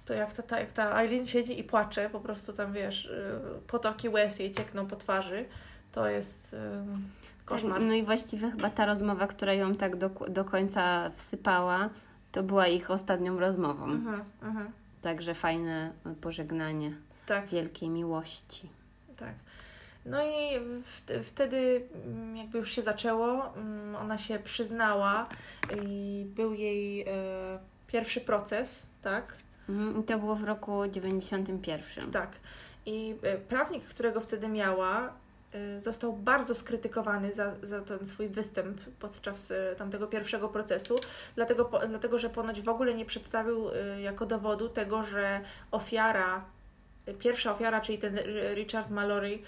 to jak ta, ta, jak ta Eileen siedzi i płacze, po prostu tam, wiesz, y, potoki łez jej ciekną po twarzy, to jest y, koszmar. No i właściwie chyba ta rozmowa, która ją tak do, do końca wsypała, to była ich ostatnią rozmową. Mhm, mhm. Także fajne pożegnanie Tak. wielkiej miłości. Tak. No i w, wtedy mm, jakby już się zaczęło, mm, ona się przyznała i był jej e, pierwszy proces, tak? Mhm. I to było w roku 91. Tak. I e, prawnik, którego wtedy miała, został bardzo skrytykowany za, za ten swój występ podczas e, tamtego pierwszego procesu, dlatego, dlatego że ponoć w ogóle nie przedstawił e, jako dowodu tego, że ofiara, pierwsza ofiara, czyli ten Richard Mallory,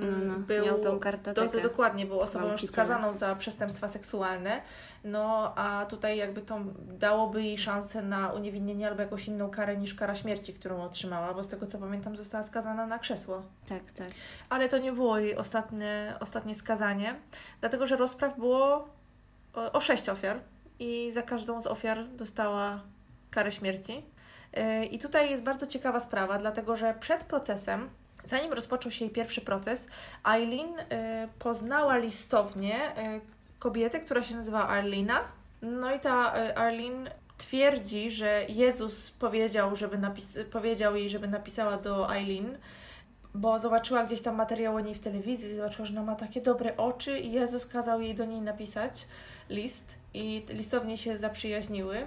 no, no. był Miał tą to, kartotekę. to dokładnie był osobą już skazaną za przestępstwa seksualne, no a tutaj jakby to dałoby jej szansę na uniewinnienie albo jakąś inną karę niż kara śmierci, którą otrzymała, bo z tego co pamiętam została skazana na krzesło. Tak, tak. Ale to nie było jej ostatnie, ostatnie skazanie, dlatego że rozpraw było o, o sześć ofiar i za każdą z ofiar dostała karę śmierci. Yy, I tutaj jest bardzo ciekawa sprawa, dlatego że przed procesem, zanim rozpoczął się jej pierwszy proces, Eileen yy, poznała listownie yy, kobietę, która się nazywa Arlina. No i ta yy, Arlene twierdzi, że Jezus powiedział, żeby napis- powiedział jej, żeby napisała do Eileen, bo zobaczyła gdzieś tam materiał o niej w telewizji, zobaczyła, że ona ma takie dobre oczy i Jezus kazał jej do niej napisać list i listownie się zaprzyjaźniły.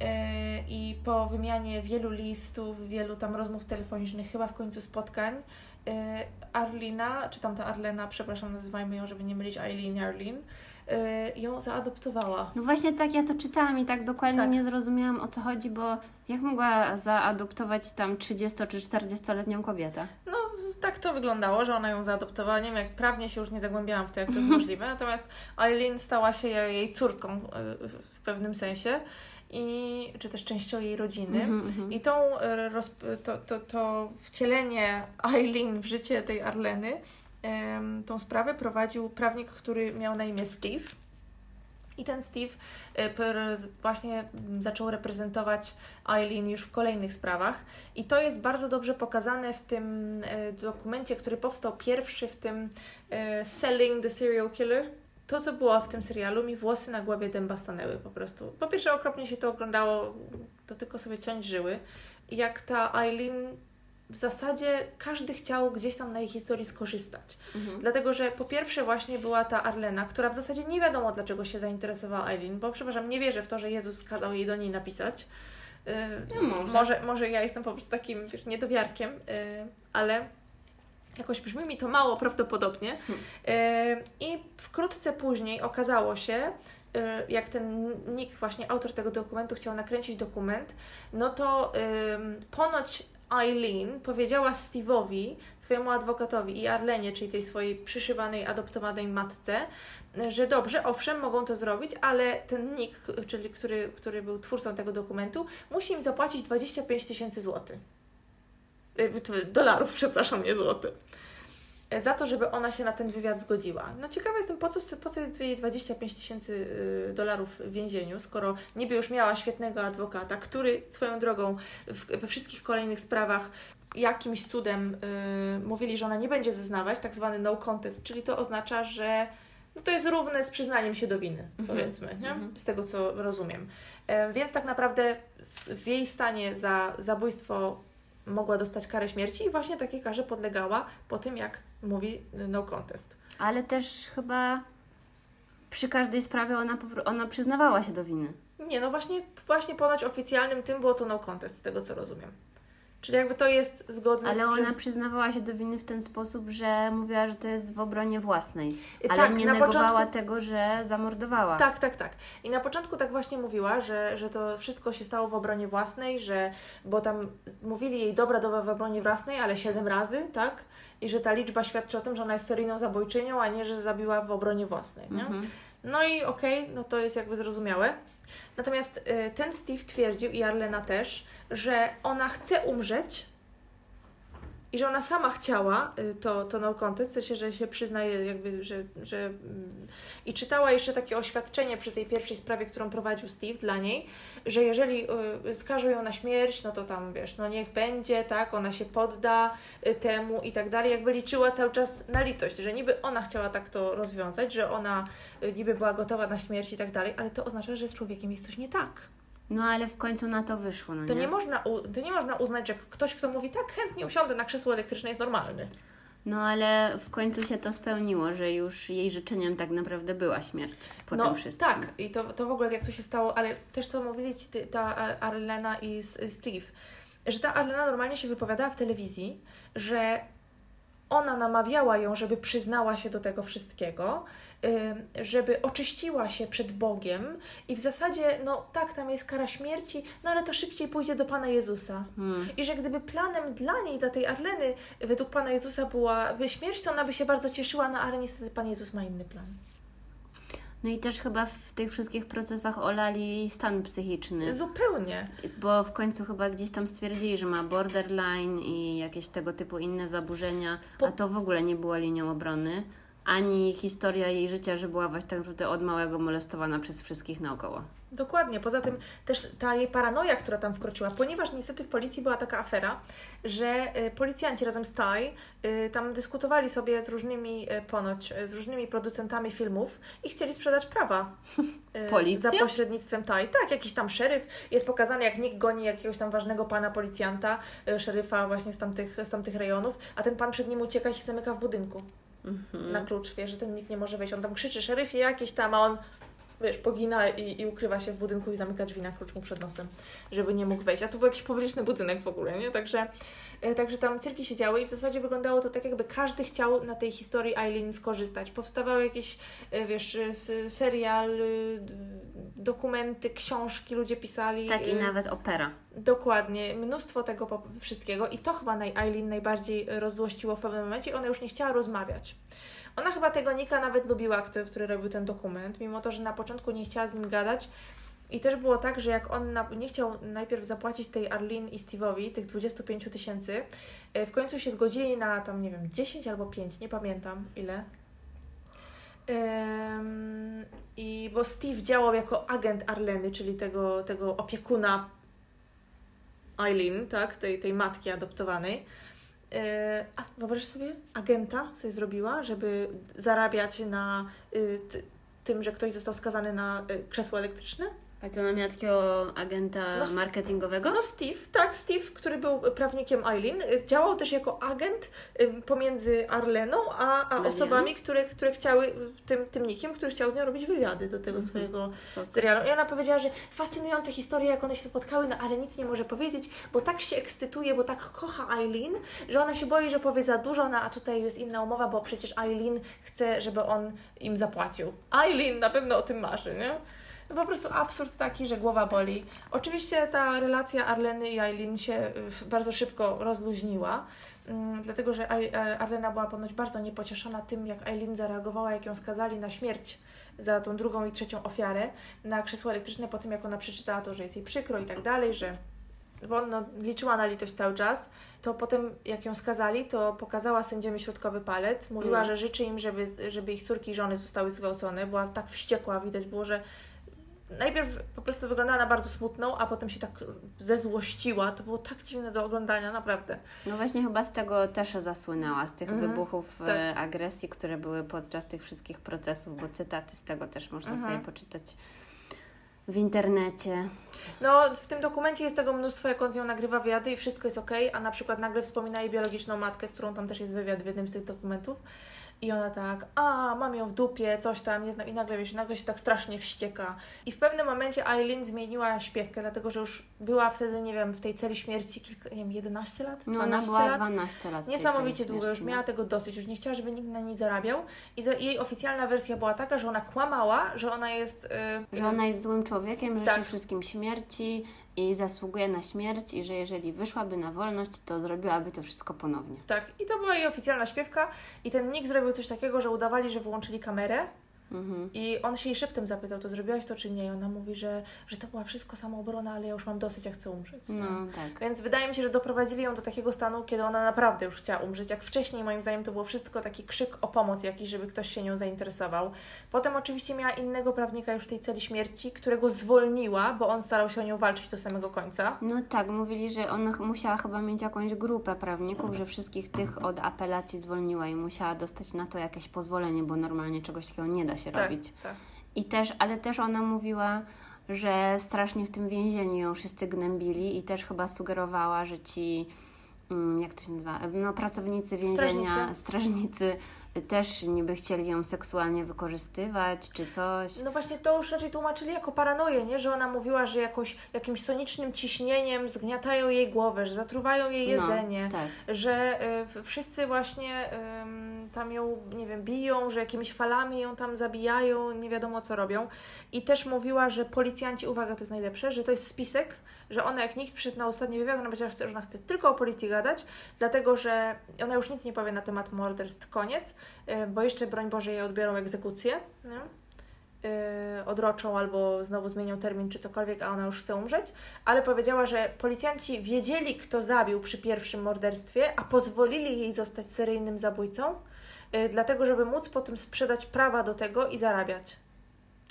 E, I po wymianie wielu listów, wielu tam rozmów telefonicznych, chyba w końcu spotkań, e, Arlina, czy tam ta Arlena, przepraszam, nazywajmy ją, żeby nie mylić Eileen i Arlene, e, ją zaadoptowała. No właśnie tak, ja to czytałam i tak dokładnie Tak. nie zrozumiałam o co chodzi, bo jak mogła zaadoptować tam 30 czy 40-letnią kobietę? No, tak to wyglądało, że ona ją zaadoptowała. Nie wiem, jak prawnie się już nie zagłębiałam w to, jak to jest możliwe. Natomiast Eileen stała się jej córką w pewnym sensie, i, czy też częścią jej rodziny. Mhm, mhm. I tą, e, rozp- to, to, to wcielenie Eileen w życie tej Arleny, em, tą sprawę prowadził prawnik, który miał na imię Steve. I ten Steve e, właśnie zaczął reprezentować Eileen już w kolejnych sprawach. I to jest bardzo dobrze pokazane w tym e, dokumencie, który powstał pierwszy w tym Selling the Serial Killer. To, co było w tym serialu, mi włosy na głowie dęba stanęły po prostu. Po pierwsze, okropnie się to oglądało, to tylko sobie ciąć żyły. Jak ta Eileen, w zasadzie każdy chciał gdzieś tam na jej historii skorzystać. Mhm. Dlatego, że po pierwsze właśnie była ta Arlena, która w zasadzie nie wiadomo dlaczego się zainteresowała Eileen, bo przepraszam, nie wierzę w to, że Jezus kazał jej do niej napisać. Yy, No może. może. Może ja jestem po prostu takim, wiesz, niedowiarkiem, yy, ale jakoś brzmi mi to mało prawdopodobnie. Yy, I wkrótce później okazało się, yy, jak ten nikt, właśnie autor tego dokumentu chciał nakręcić dokument, no to ponoć Eileen powiedziała Steve'owi, swojemu adwokatowi i Arlenie, czyli tej swojej przyszywanej, adoptowanej matce, że dobrze, owszem, mogą to zrobić, ale ten Nick, czyli który, który był twórcą tego dokumentu, musi im zapłacić 25 tysięcy złotych. Dolarów, przepraszam, nie złotych. Y, Za to, żeby ona się na ten wywiad zgodziła. No ciekawa jestem, po co, po co jest jej 25 tysięcy y, dolarów w więzieniu, skoro niby już miała świetnego adwokata, który swoją drogą w, we wszystkich kolejnych sprawach jakimś cudem y, mówili, że ona nie będzie zeznawać, tak zwany no contest, czyli to oznacza, że no to jest równe z przyznaniem się do winy, Mhm. powiedzmy, nie? Mhm. z tego co rozumiem. E, więc tak naprawdę w jej stanie za zabójstwo mogła dostać karę śmierci i właśnie takiej karze podlegała po tym, jak mówi no contest. Ale też chyba przy każdej sprawie ona, ona przyznawała się do winy. Nie, no właśnie, właśnie ponoć oficjalnym tym było to no contest, z tego co rozumiem. Czyli jakby to jest zgodne z... Ale przy- ona przyznawała się do winy w ten sposób, że mówiła, że to jest w obronie własnej. Ale tak, nie negowała początku- tego, że zamordowała. Tak, tak, tak. I na początku tak właśnie mówiła, że, że to wszystko się stało w obronie własnej, że bo tam mówili jej dobra, dobra w obronie własnej, ale siedem razy, tak? I że ta liczba świadczy o tym, że ona jest seryjną zabójczynią, a nie, że zabiła w obronie własnej, nie? Mhm. No i okej, no to jest jakby zrozumiałe. Natomiast y, ten Steve twierdził, i Arlena też, że ona chce umrzeć i że ona sama chciała y, to, to no contest, w sensie, że się przyznaje jakby, że, że mm, i czytała jeszcze takie oświadczenie przy tej pierwszej sprawie, którą prowadził Steve dla niej, że jeżeli y, skażą ją na śmierć, no to tam wiesz, no niech będzie, tak, ona się podda y, temu i tak dalej, jakby liczyła cały czas na litość, że niby ona chciała tak to rozwiązać, że ona niby była gotowa na śmierć i tak dalej, ale to oznacza, że z człowiekiem jest coś nie tak. No ale w końcu na to wyszło, no To nie? nie, można, u- to nie można uznać, że ktoś, kto mówi tak, chętnie usiądę na krzesło elektryczne jest normalny. No ale w końcu się to spełniło, że już jej życzeniem tak naprawdę była śmierć po no tym wszystkim. tak, i to, to w ogóle jak to się stało, ale też co mówili ci ty- ta a, Arlena i S- Steve, że ta Arlena normalnie się wypowiadała w telewizji, że ona namawiała ją, żeby przyznała się do tego wszystkiego, żeby oczyściła się przed Bogiem i w zasadzie, no tak, tam jest kara śmierci, no ale to szybciej pójdzie do Pana Jezusa. Hmm. I że gdyby planem dla niej, dla tej Arleny, według Pana Jezusa była by śmierć, to ona by się bardzo cieszyła, no ale niestety Pan Jezus ma inny plan. No i też chyba w tych wszystkich procesach olali stan psychiczny. Zupełnie. Bo w końcu chyba gdzieś tam stwierdzili, że ma borderline i jakieś tego typu inne zaburzenia, Po- a to w ogóle nie była linią obrony. Ani historia jej życia, że była właśnie tak naprawdę od małego molestowana przez wszystkich naokoło. Dokładnie. Poza tym też ta jej paranoja, która tam wkroczyła, ponieważ niestety w policji była taka afera, że y, policjanci razem z TAI y, tam dyskutowali sobie z różnymi, y, ponoć, z różnymi producentami filmów i chcieli sprzedać prawa. Policja? Za pośrednictwem TAI. Tak, jakiś tam szeryf. Jest pokazany, jak nikt goni jakiegoś tam ważnego pana policjanta, szeryfa właśnie z tamtych, z tamtych rejonów, a ten pan przed nim ucieka i się zamyka w budynku Mhm. na klucz, wie, że ten nikt nie może wejść. On tam krzyczy, szeryfie jakieś tam, a on wiesz, pogina i, i ukrywa się w budynku i zamyka drzwi na klucz mu przed nosem, żeby nie mógł wejść. A to był jakiś publiczny budynek w ogóle, nie? Także, także tam cyrki się działy i w zasadzie wyglądało to tak, jakby każdy chciał na tej historii Eileen skorzystać. Powstawały jakieś, e, wiesz, s- serial, dokumenty, książki ludzie pisali. Tak, i nawet opera. Dokładnie, mnóstwo tego wszystkiego i to chyba naj, Eileen najbardziej rozzłościło w pewnym momencie i ona już nie chciała rozmawiać. Ona chyba tego Nika nawet lubiła, który, który robił ten dokument, mimo to, że na początku nie chciała z nim gadać. I też było tak, że jak on na, nie chciał najpierw zapłacić tej Arlene i Steve'owi tych 25 000 tysięcy, e, w końcu się zgodzili na tam, nie wiem, 10 albo 5, nie pamiętam ile. Em, I bo Steve działał jako agent Arleny, czyli tego, tego opiekuna Eileen, tak, tej, tej matki adoptowanej. E, A wyobraź sobie, agenta sobie zrobiła, żeby zarabiać na y, ty, tym, że ktoś został skazany na y, krzesło elektryczne? A to ona miała takiego agenta No, marketingowego? No Steve, tak, Steve, który był prawnikiem Eileen, działał też jako agent pomiędzy Arleną a, a osobami, które, które chciały, tym, tym nikiem, który chciał z nią robić wywiady do tego Mhm. swojego Spoko. serialu. I ona powiedziała, że fascynujące historie, jak one się spotkały, no ale nic nie może powiedzieć, bo tak się ekscytuje, bo tak kocha Eileen, że ona się boi, że powie za dużo, no a tutaj jest inna umowa, bo przecież Eileen chce, żeby on im zapłacił. Eileen na pewno o tym marzy, nie? No Po prostu absurd taki, że głowa boli. Oczywiście ta relacja Arleny i Eileen się y, bardzo szybko rozluźniła, mm, dlatego że e, Arlena była ponoć bardzo niepocieszona tym, jak Eileen zareagowała, jak ją skazali na śmierć za tą drugą i trzecią ofiarę na krzesło elektryczne po tym, jak ona przeczytała to, że jest jej przykro i tak dalej, że bo ona liczyła na litość cały czas, to potem jak ją skazali, to pokazała sędziowi środkowy palec, mówiła, Mm. że życzy im, żeby, żeby ich córki i żony zostały zgwałcone, była tak wściekła, widać było, że najpierw po prostu wyglądała na bardzo smutną, a potem się tak zezłościła. To było tak dziwne do oglądania, naprawdę. No właśnie chyba z tego też zasłynęła, z tych Mhm, wybuchów tak. e, agresji, które były podczas tych wszystkich procesów, bo cytaty z tego też można Mhm. sobie poczytać w internecie. No, w tym dokumencie jest tego mnóstwo, jak on z nią nagrywa wywiady i wszystko jest okej, a na przykład nagle wspomina jej biologiczną matkę, z którą tam też jest wywiad w jednym z tych dokumentów. I ona tak, a mam ją w dupie, coś tam, nie znam, i nagle wiesz, nagle się tak strasznie wścieka. I w pewnym momencie Eileen zmieniła śpiewkę, dlatego że już była wtedy, nie wiem, w tej celi śmierci kilka, nie wiem, 11 lat, No 12 ona była lat. 12 lat. Niesamowicie długo, już miała no. tego dosyć, już nie chciała, żeby nikt na niej zarabiał. I za, jej oficjalna wersja była taka, że ona kłamała, że ona jest. Yy, Że ona jest złym człowiekiem, życzy Tak. wszystkim śmierci i zasługuje na śmierć i że jeżeli wyszłaby na wolność, to zrobiłaby to wszystko ponownie. Tak, i to była jej oficjalna śpiewka. I ten Nick zrobił coś takiego, że udawali, że wyłączyli kamerę. Mhm. I on się jej szeptem zapytał, to zrobiłaś to czy nie? I ona mówi, że, że to była wszystko samoobrona, ale ja już mam dosyć, ja chcę umrzeć. No tak. Więc wydaje mi się, że doprowadzili ją do takiego stanu, kiedy ona naprawdę już chciała umrzeć. Jak wcześniej, moim zdaniem, to było wszystko taki krzyk o pomoc jakiś, żeby ktoś się nią zainteresował. Potem oczywiście miała innego prawnika już w tej celi śmierci, którego zwolniła, bo on starał się o nią walczyć do samego końca. No tak, mówili, że ona musiała chyba mieć jakąś grupę prawników, że wszystkich tych od apelacji zwolniła i musiała dostać na to jakieś pozwolenie, bo normalnie czegoś takiego nie da się robić. tak. I też, ale też ona mówiła, że strasznie w tym więzieniu ją wszyscy gnębili i też chyba sugerowała, że ci, mm, jak to się nazywa, no pracownicy więzienia, Strażnicy. strażnicy też niby chcieli ją seksualnie wykorzystywać czy coś. No właśnie to już raczej tłumaczyli jako paranoję, nie? Że ona mówiła, że jakoś, jakimś sonicznym ciśnieniem zgniatają jej głowę, że zatruwają jej jedzenie. No, tak. że y, wszyscy właśnie ym, tam ją, nie wiem, biją, że jakimiś falami ją tam zabijają, nie wiadomo co robią. I też mówiła, że policjanci, uwaga, to jest najlepsze, że to jest spisek, że ona jak nikt przyszedł na ostatni wywiad, ona powiedziała, że ona chce tylko o policji gadać, dlatego że ona już nic nie powie na temat morderstw, koniec, y, bo jeszcze, broń Boże, jej odbiorą egzekucję, nie? y, odroczą albo znowu zmienią termin czy cokolwiek, a ona już chce umrzeć, ale powiedziała, że policjanci wiedzieli, kto zabił przy pierwszym morderstwie, a pozwolili jej zostać seryjnym zabójcą, y, dlatego żeby móc potem sprzedać prawa do tego i zarabiać.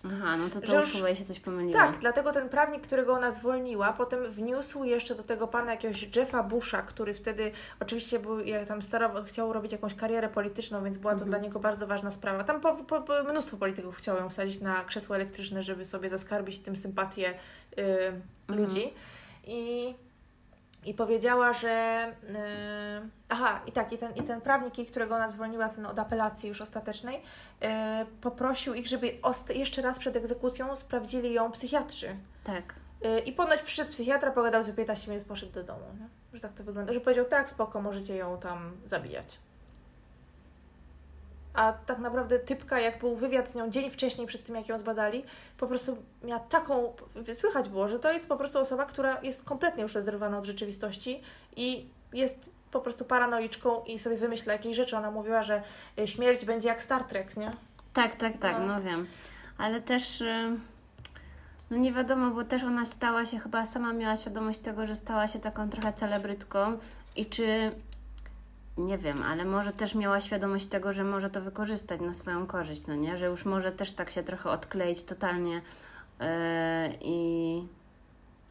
Aha, no to to już chyba się coś pomyliło. Tak, dlatego ten prawnik, którego ona zwolniła, potem wniósł jeszcze do tego pana jakiegoś Jeffa Busha, który wtedy oczywiście był, jak tam starał, chciał robić jakąś karierę polityczną, więc była to Mhm. dla niego bardzo ważna sprawa. Tam po, po, po, mnóstwo polityków chciało ją wsadzić na krzesło elektryczne, żeby sobie zaskarbić tym sympatię y, Mhm. ludzi. I, I powiedziała, że. y, aha, i tak, i ten, i ten prawnik, którego ona zwolniła, ten od apelacji już ostatecznej, y, poprosił ich, żeby ost- jeszcze raz przed egzekucją sprawdzili ją psychiatrzy. Tak. Y, I ponoć przyszedł psychiatra, pogadał z nią 15 minut, poszedł do domu. Nie? Że tak to wygląda. Że powiedział, tak, spoko, możecie ją tam zabijać. A tak naprawdę typka, jak był wywiad z nią dzień wcześniej, przed tym jak ją zbadali, po prostu miała taką. Słychać było, że to jest po prostu osoba, która jest kompletnie już oderwana od rzeczywistości i jest po prostu paranoiczką i sobie wymyśla jakieś rzeczy. Ona mówiła, że y, śmierć będzie jak Star Trek, nie? Tak, tak, tak, No. no wiem. Ale też, y, no nie wiadomo, bo też ona stała się, chyba sama miała świadomość tego, że stała się taką trochę celebrytką i czy, nie wiem, ale może też miała świadomość tego, że może to wykorzystać na swoją korzyść, no nie? Że już może też tak się trochę odkleić totalnie y, i,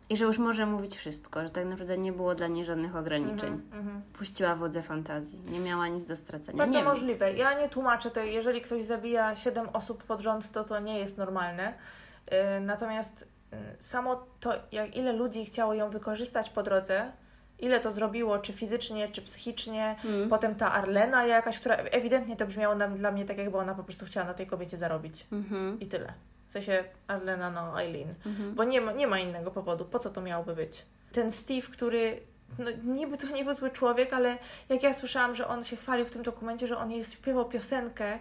i że już może mówić wszystko, że tak naprawdę nie było dla niej żadnych ograniczeń. Mhm, mhm. Puściła wodze fantazji, nie miała nic do stracenia. Bardzo nie możliwe. Ja nie tłumaczę tej, jeżeli ktoś zabija 7 osób pod rząd, to to nie jest normalne. Yy, natomiast yy, samo to, jak ile ludzi chciało ją wykorzystać po drodze, ile to zrobiło, czy fizycznie, czy psychicznie. Mm. Potem ta Arlena jakaś, która ewidentnie to brzmiało nam, dla mnie tak, jakby ona po prostu chciała na tej kobiecie zarobić. Mhm, I tyle. W sensie Arlena, no Eileen. mhm. Bo nie ma, nie ma innego powodu. Po co to miałoby być? Ten Steve, który no, niby to nie był zły człowiek, ale jak ja słyszałam, że on się chwalił w tym dokumencie, że on jest śpiewał piosenkę,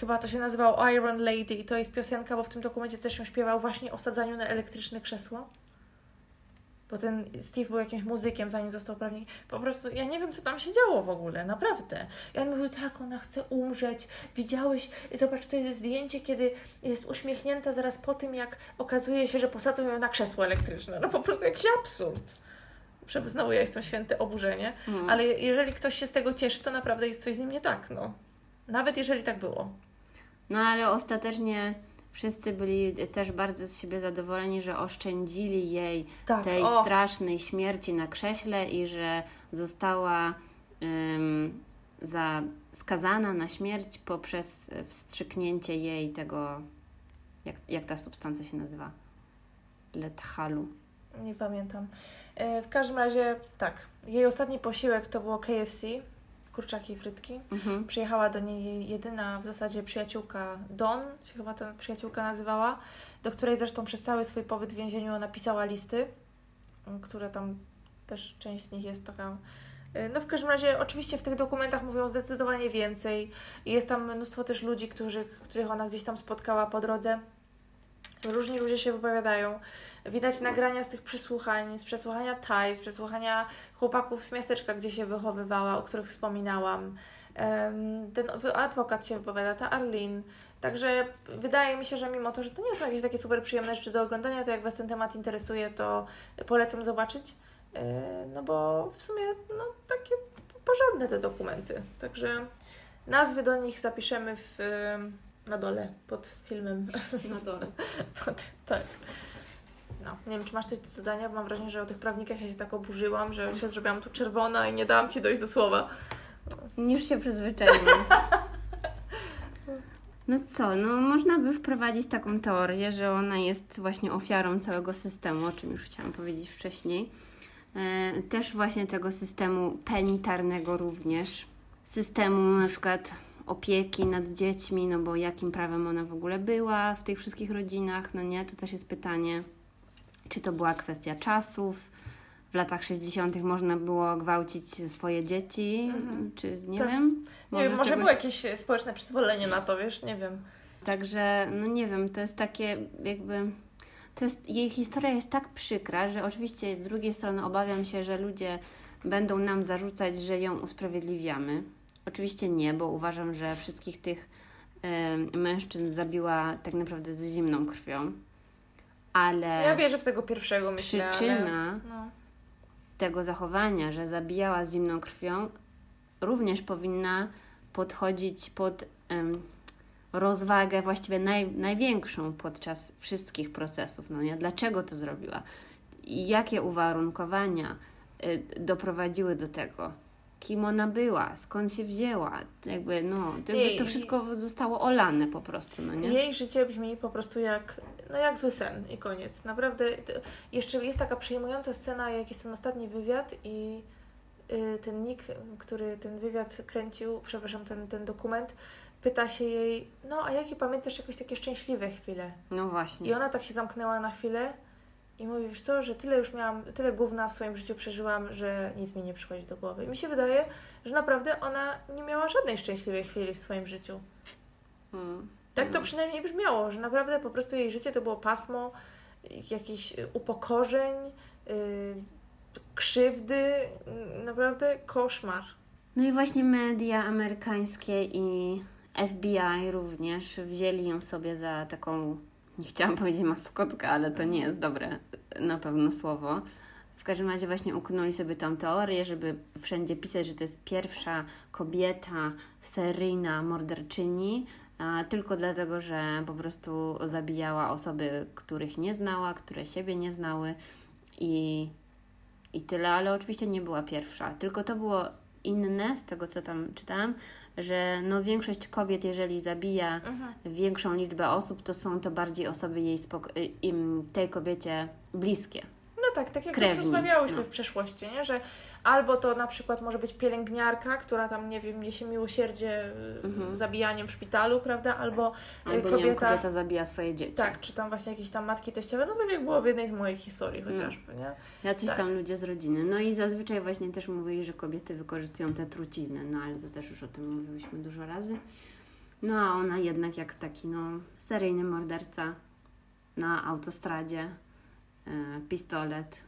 chyba to się nazywało Iron Lady i to jest piosenka, bo w tym dokumencie też ją śpiewał właśnie o sadzaniu na elektryczne krzesło. Bo ten Steve był jakimś muzykiem, zanim został prawnikiem. Po prostu ja nie wiem, co tam się działo w ogóle, naprawdę. I on mówił, tak, ona chce umrzeć. Widziałeś, zobacz, to jest zdjęcie, kiedy jest uśmiechnięta zaraz po tym, jak okazuje się, że posadzą ją na krzesło elektryczne. No po prostu jakiś absurd. Znowu ja jestem święte oburzenie. Mm. Ale jeżeli ktoś się z tego cieszy, to naprawdę jest coś z nim nie tak, no. Nawet jeżeli tak było. No ale ostatecznie Wszyscy byli też bardzo z siebie zadowoleni, że oszczędzili jej Tak, tej o. strasznej śmierci na krześle i że została ym, za, skazana na śmierć poprzez wstrzyknięcie jej tego, jak, jak ta substancja się nazywa? Lethalu. Nie pamiętam. E, W każdym razie tak. Jej ostatni posiłek to było KFC, kurczaki i frytki. Mhm. Przyjechała do niej jej jedyna w zasadzie przyjaciółka Don, się chyba ta przyjaciółka nazywała, do której zresztą przez cały swój pobyt w więzieniu napisała listy, które tam też część z nich jest taka. y, No w każdym razie oczywiście w tych dokumentach mówią zdecydowanie więcej. Jest tam mnóstwo też ludzi, którzy, których ona gdzieś tam spotkała po drodze. Różni ludzie się wypowiadają. Widać nagrania z tych przesłuchań, z przesłuchania Taj, z przesłuchania chłopaków z miasteczka, gdzie się wychowywała, o których wspominałam. Ten adwokat się wypowiada, ta Arlene. Także wydaje mi się, że mimo to, że to nie są jakieś takie super przyjemne rzeczy do oglądania, to jak Was ten temat interesuje, to polecam zobaczyć. E, No bo w sumie no, takie porządne te dokumenty. Także nazwy do nich zapiszemy w, na dole pod filmem. Na dole. Pod, tak. No, nie wiem, czy masz coś do dodania, bo mam wrażenie, że o tych prawnikach ja się tak oburzyłam, że się zrobiłam tu czerwona i nie dałam Ci dojść do słowa. Już się przyzwyczaiłam. No co, no można by wprowadzić taką teorię, że ona jest właśnie ofiarą całego systemu, o czym już chciałam powiedzieć wcześniej. E, też właśnie tego systemu penitarnego również. Systemu na przykład opieki nad dziećmi, no bo jakim prawem ona w ogóle była w tych wszystkich rodzinach, no nie? To też jest pytanie, czy to była kwestia czasów, w latach 60. można było gwałcić swoje dzieci, Mhm. czy nie Tak. wiem. Nie wiem, może czegoś- było jakieś społeczne przyzwolenie na to, wiesz, nie wiem. Także, no nie wiem, to jest takie jakby. To jest, jej historia jest tak przykra, że oczywiście z drugiej strony obawiam się, że ludzie będą nam zarzucać, że ją usprawiedliwiamy. Oczywiście nie, bo uważam, że wszystkich tych em, mężczyzn zabiła tak naprawdę z zimną krwią. Ale Ja wierzę w tego pierwszego, myślę, przyczyna ale... No. tego zachowania, że zabijała z zimną krwią, również powinna podchodzić pod em, rozwagę właściwie naj, największą podczas wszystkich procesów. No nie? Dlaczego to zrobiła? Jakie uwarunkowania y, doprowadziły do tego? Kim ona była? Skąd się wzięła? Jakby, no, to, Jej- to wszystko zostało olane po prostu, no nie? Jej życie brzmi po prostu jak, no jak zły sen i koniec. Naprawdę, jeszcze jest taka przejmująca scena, jak jest ten ostatni wywiad i y, ten Nick, który ten wywiad kręcił, przepraszam, ten, ten dokument, pyta się jej, no a jakie pamiętasz jakieś takie szczęśliwe chwile? No I właśnie. ona tak się zamknęła na chwilę i mówi, wiesz co, że tyle już miałam, tyle gówna w swoim życiu przeżyłam, że nic mi nie przychodzi do głowy. I mi się wydaje, że naprawdę ona nie miała żadnej szczęśliwej chwili w swoim życiu. Mm. Tak to Mm. przynajmniej brzmiało, że naprawdę po prostu jej życie to było pasmo jakichś y, upokorzeń, y, krzywdy, y, naprawdę koszmar. No i właśnie media amerykańskie i FBI również wzięli ją sobie za taką, nie chciałam powiedzieć maskotkę, ale to nie jest dobre na pewno słowo. W każdym razie właśnie uknuli sobie tą teorię, żeby wszędzie pisać, że to jest pierwsza kobieta seryjna morderczyni, tylko dlatego, że po prostu zabijała osoby, których nie znała, które siebie nie znały i, i tyle, ale oczywiście nie była pierwsza. Tylko to było inne z tego, co tam czytałam, że no większość kobiet, jeżeli zabija większą liczbę osób, to są to bardziej osoby jej y, im, tej kobiecie bliskie. No tak, tak jak Krewni, już rozmawiałyśmy no. w przeszłości, nie? że albo to na przykład może być pielęgniarka, która tam, nie wiem, niesie miłosierdzie y, Mhm. zabijaniem w szpitalu, prawda? Albo, y, Albo nie wiem, kobieta, kobieta zabija swoje dzieci. tak, czy tam właśnie jakieś tam matki teściowe, no tak jak było w jednej z moich historii chociażby, nie? Jacyś Tak. tam ludzie z rodziny. No i zazwyczaj właśnie też mówili, że kobiety wykorzystują te trucizny, no ale to też już o tym mówiłyśmy dużo razy. No a ona jednak jak taki no seryjny morderca na autostradzie, e, pistolet,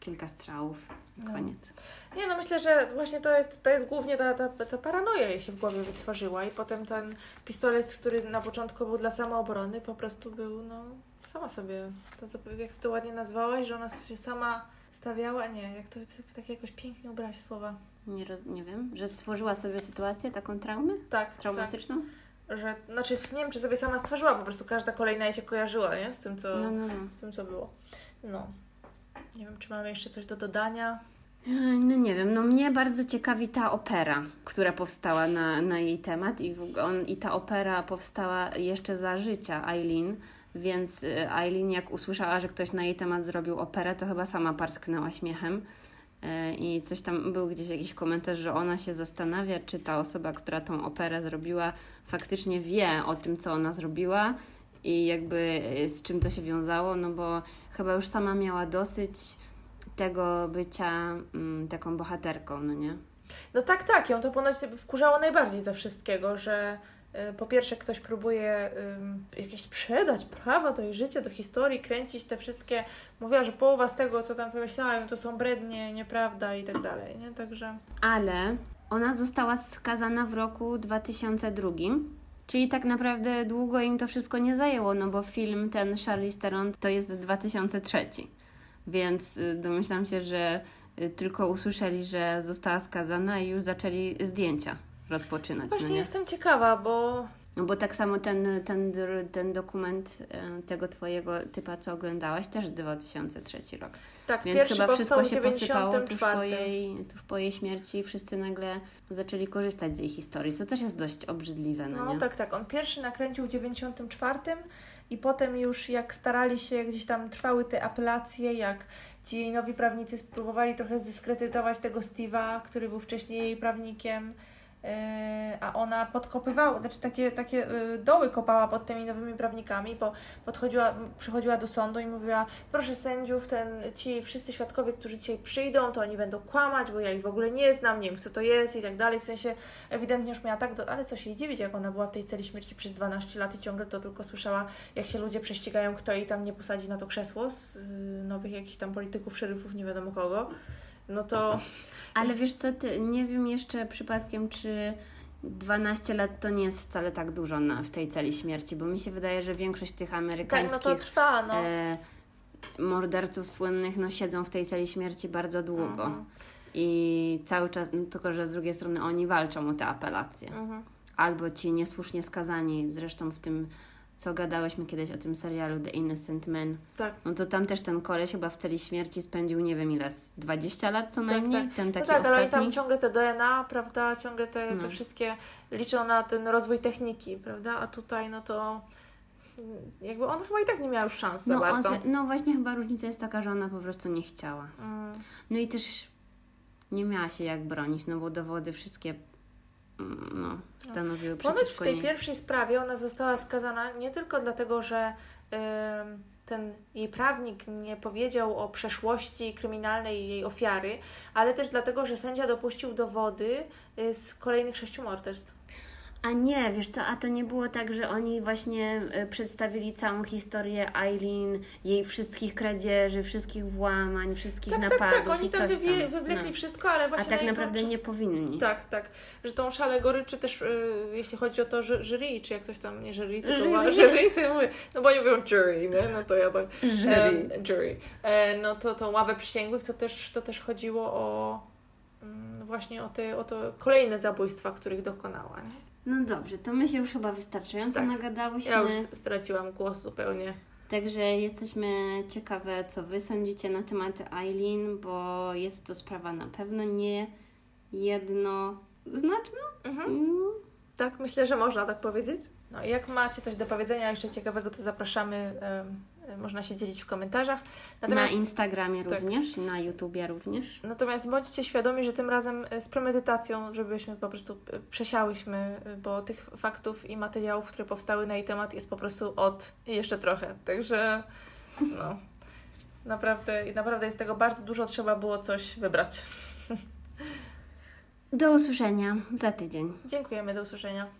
kilka strzałów No. koniec. Nie no, myślę, że właśnie to jest, to jest głównie ta, ta, ta paranoja jej się w głowie wytworzyła i potem ten pistolet, który na początku był dla samoobrony, po prostu był, no, sama sobie, to co- jak to ładnie nazwałaś, że ona się sama stawiała, nie, jak to, tak jakoś pięknie ubrałaś słowa. Nie, roz, nie wiem, że stworzyła sobie sytuację, taką traumę Tak, tak, traumatyczną? że, znaczy nie wiem, czy sobie sama stworzyła, po prostu każda kolejna jej się kojarzyła, nie? Z tym, co, No, no, no. z tym, co było. No. Nie wiem, czy mamy jeszcze coś do dodania. No nie wiem, no mnie bardzo ciekawi ta opera, która powstała na, na jej temat i, on, i ta opera powstała jeszcze za życia Eileen, więc y, Eileen jak usłyszała, że ktoś na jej temat zrobił operę, to chyba sama parsknęła śmiechem. Y, I coś tam był gdzieś jakiś komentarz, że ona się zastanawia, czy ta osoba, która tą operę zrobiła, faktycznie wie o tym, co ona zrobiła i jakby y, z czym to się wiązało, no bo chyba już sama miała dosyć tego bycia mm, taką bohaterką, no nie? No tak, tak, ją to ponoć wkurzało najbardziej ze wszystkiego, że y, po pierwsze ktoś próbuje y, jakieś sprzedać prawa do jej życia, do historii, kręcić te wszystkie, mówiła, że połowa z tego, co tam wymyślają, to są brednie, nieprawda i tak dalej, nie? Także... Ale ona została skazana w roku 2002, czyli tak naprawdę długo im to wszystko nie zajęło, no bo film ten Charlize Theron to jest 2003. Więc y, domyślam się, że y, tylko usłyszeli, że została skazana i już zaczęli zdjęcia rozpoczynać. Właśnie no jestem ciekawa, bo No bo tak samo ten, ten, ten dokument y, tego twojego typa, co oglądałaś, też 2003 rok. tak, Więc chyba wszystko się posypało tuż po, 94. jej, tuż po jej śmierci i wszyscy nagle zaczęli korzystać z jej historii, co też jest dość obrzydliwe, no, No nie? tak, tak. On pierwszy nakręcił w 94 i potem już jak starali się, gdzieś tam trwały te apelacje, jak ci jej nowi prawnicy spróbowali trochę zdyskredytować tego Steve'a, który był wcześniej jej prawnikiem, a ona podkopywała, znaczy takie, takie yy, doły kopała pod tymi nowymi prawnikami, bo podchodziła, przychodziła do sądu i mówiła, proszę sędziów, ten, ci wszyscy świadkowie, którzy dzisiaj przyjdą, to oni będą kłamać, bo ja ich w ogóle nie znam, nie wiem kto to jest i tak dalej, w sensie ewidentnie już miała tak, do... ale co się dziwić, jak ona była w tej celi śmierci przez 12 lat i ciągle to tylko słyszała, jak się ludzie prześcigają, kto jej tam nie posadzi na to krzesło z y, nowych jakichś tam polityków, szeryfów, nie wiadomo kogo, no to Ale wiesz co, ty, nie wiem jeszcze przypadkiem, czy 12 lat to nie jest wcale tak dużo na, w tej celi śmierci, bo mi się wydaje, że większość tych tak, amerykańskich no to trwa, no. e, morderców słynnych no, siedzą w tej celi śmierci bardzo długo. Mhm. I cały czas, no, tylko że z drugiej strony oni walczą o te apelacje. Mhm. Albo ci niesłusznie skazani, zresztą w tym, co gadałyśmy kiedyś o tym serialu The Innocent Man, Tak. no to tam też ten koleś chyba w celi śmierci spędził nie wiem ile, z 20 lat co najmniej, ten No taki tak, ale oni ostatni. tam ciągle te DNA, prawda, ciągle te, te No. wszystkie liczą na ten rozwój techniki, prawda, a tutaj no to jakby on chyba i tak nie miał już szans za No, on bardzo. se, no właśnie chyba różnica jest taka, że ona po prostu nie chciała. Mm. No i też nie miała się jak bronić, no bo dowody wszystkie no, stanowiły Ponoć w tej niej. pierwszej sprawie ona została skazana nie tylko dlatego, że ten jej prawnik nie powiedział o przeszłości kryminalnej jej ofiary, ale też dlatego, że sędzia dopuścił dowody y, z kolejnych sześciu morderstw. A nie, wiesz co, a to nie było tak, że oni właśnie e, przedstawili całą historię Eileen, jej wszystkich kradzieży, wszystkich włamań, wszystkich Tak, tak, napadów tak, oni i tam wywie, wywlekli no. wszystko, ale A właśnie tak na naprawdę tą- nie powinni. Tak, tak. Że tą szalę goryczy też, y, jeśli chodzi o to ży- jury, czy jak ktoś tam, nie jury, tylko Jury. co ja mówię, no bo oni mówią jury, nie? no to ja tak, Jury. em, jury. E, no to tą ławę przysięgłych to też, to też chodziło o mm, właśnie o te, o to kolejne zabójstwa, których dokonała, nie? No dobrze, to my się już chyba wystarczająco Tak. nagadałyśmy. Ja już straciłam głos zupełnie. Także jesteśmy ciekawe, co Wy sądzicie na temat Eileen, bo jest to sprawa na pewno nie jednoznaczna. Mhm. Mm. Tak, myślę, że można tak powiedzieć. No i jak macie coś do powiedzenia jeszcze ciekawego, to zapraszamy, można się dzielić w komentarzach. Na Instagramie tak. również, na YouTubie również. Natomiast bądźcie świadomi, że tym razem e, z premedytacją zrobiłyśmy po prostu, e, przesiałyśmy, bo tych faktów i materiałów, które powstały na jej temat jest po prostu od jeszcze trochę. Także no, naprawdę, naprawdę jest tego bardzo dużo, trzeba było coś wybrać. Do usłyszenia za tydzień. Dziękujemy, do usłyszenia.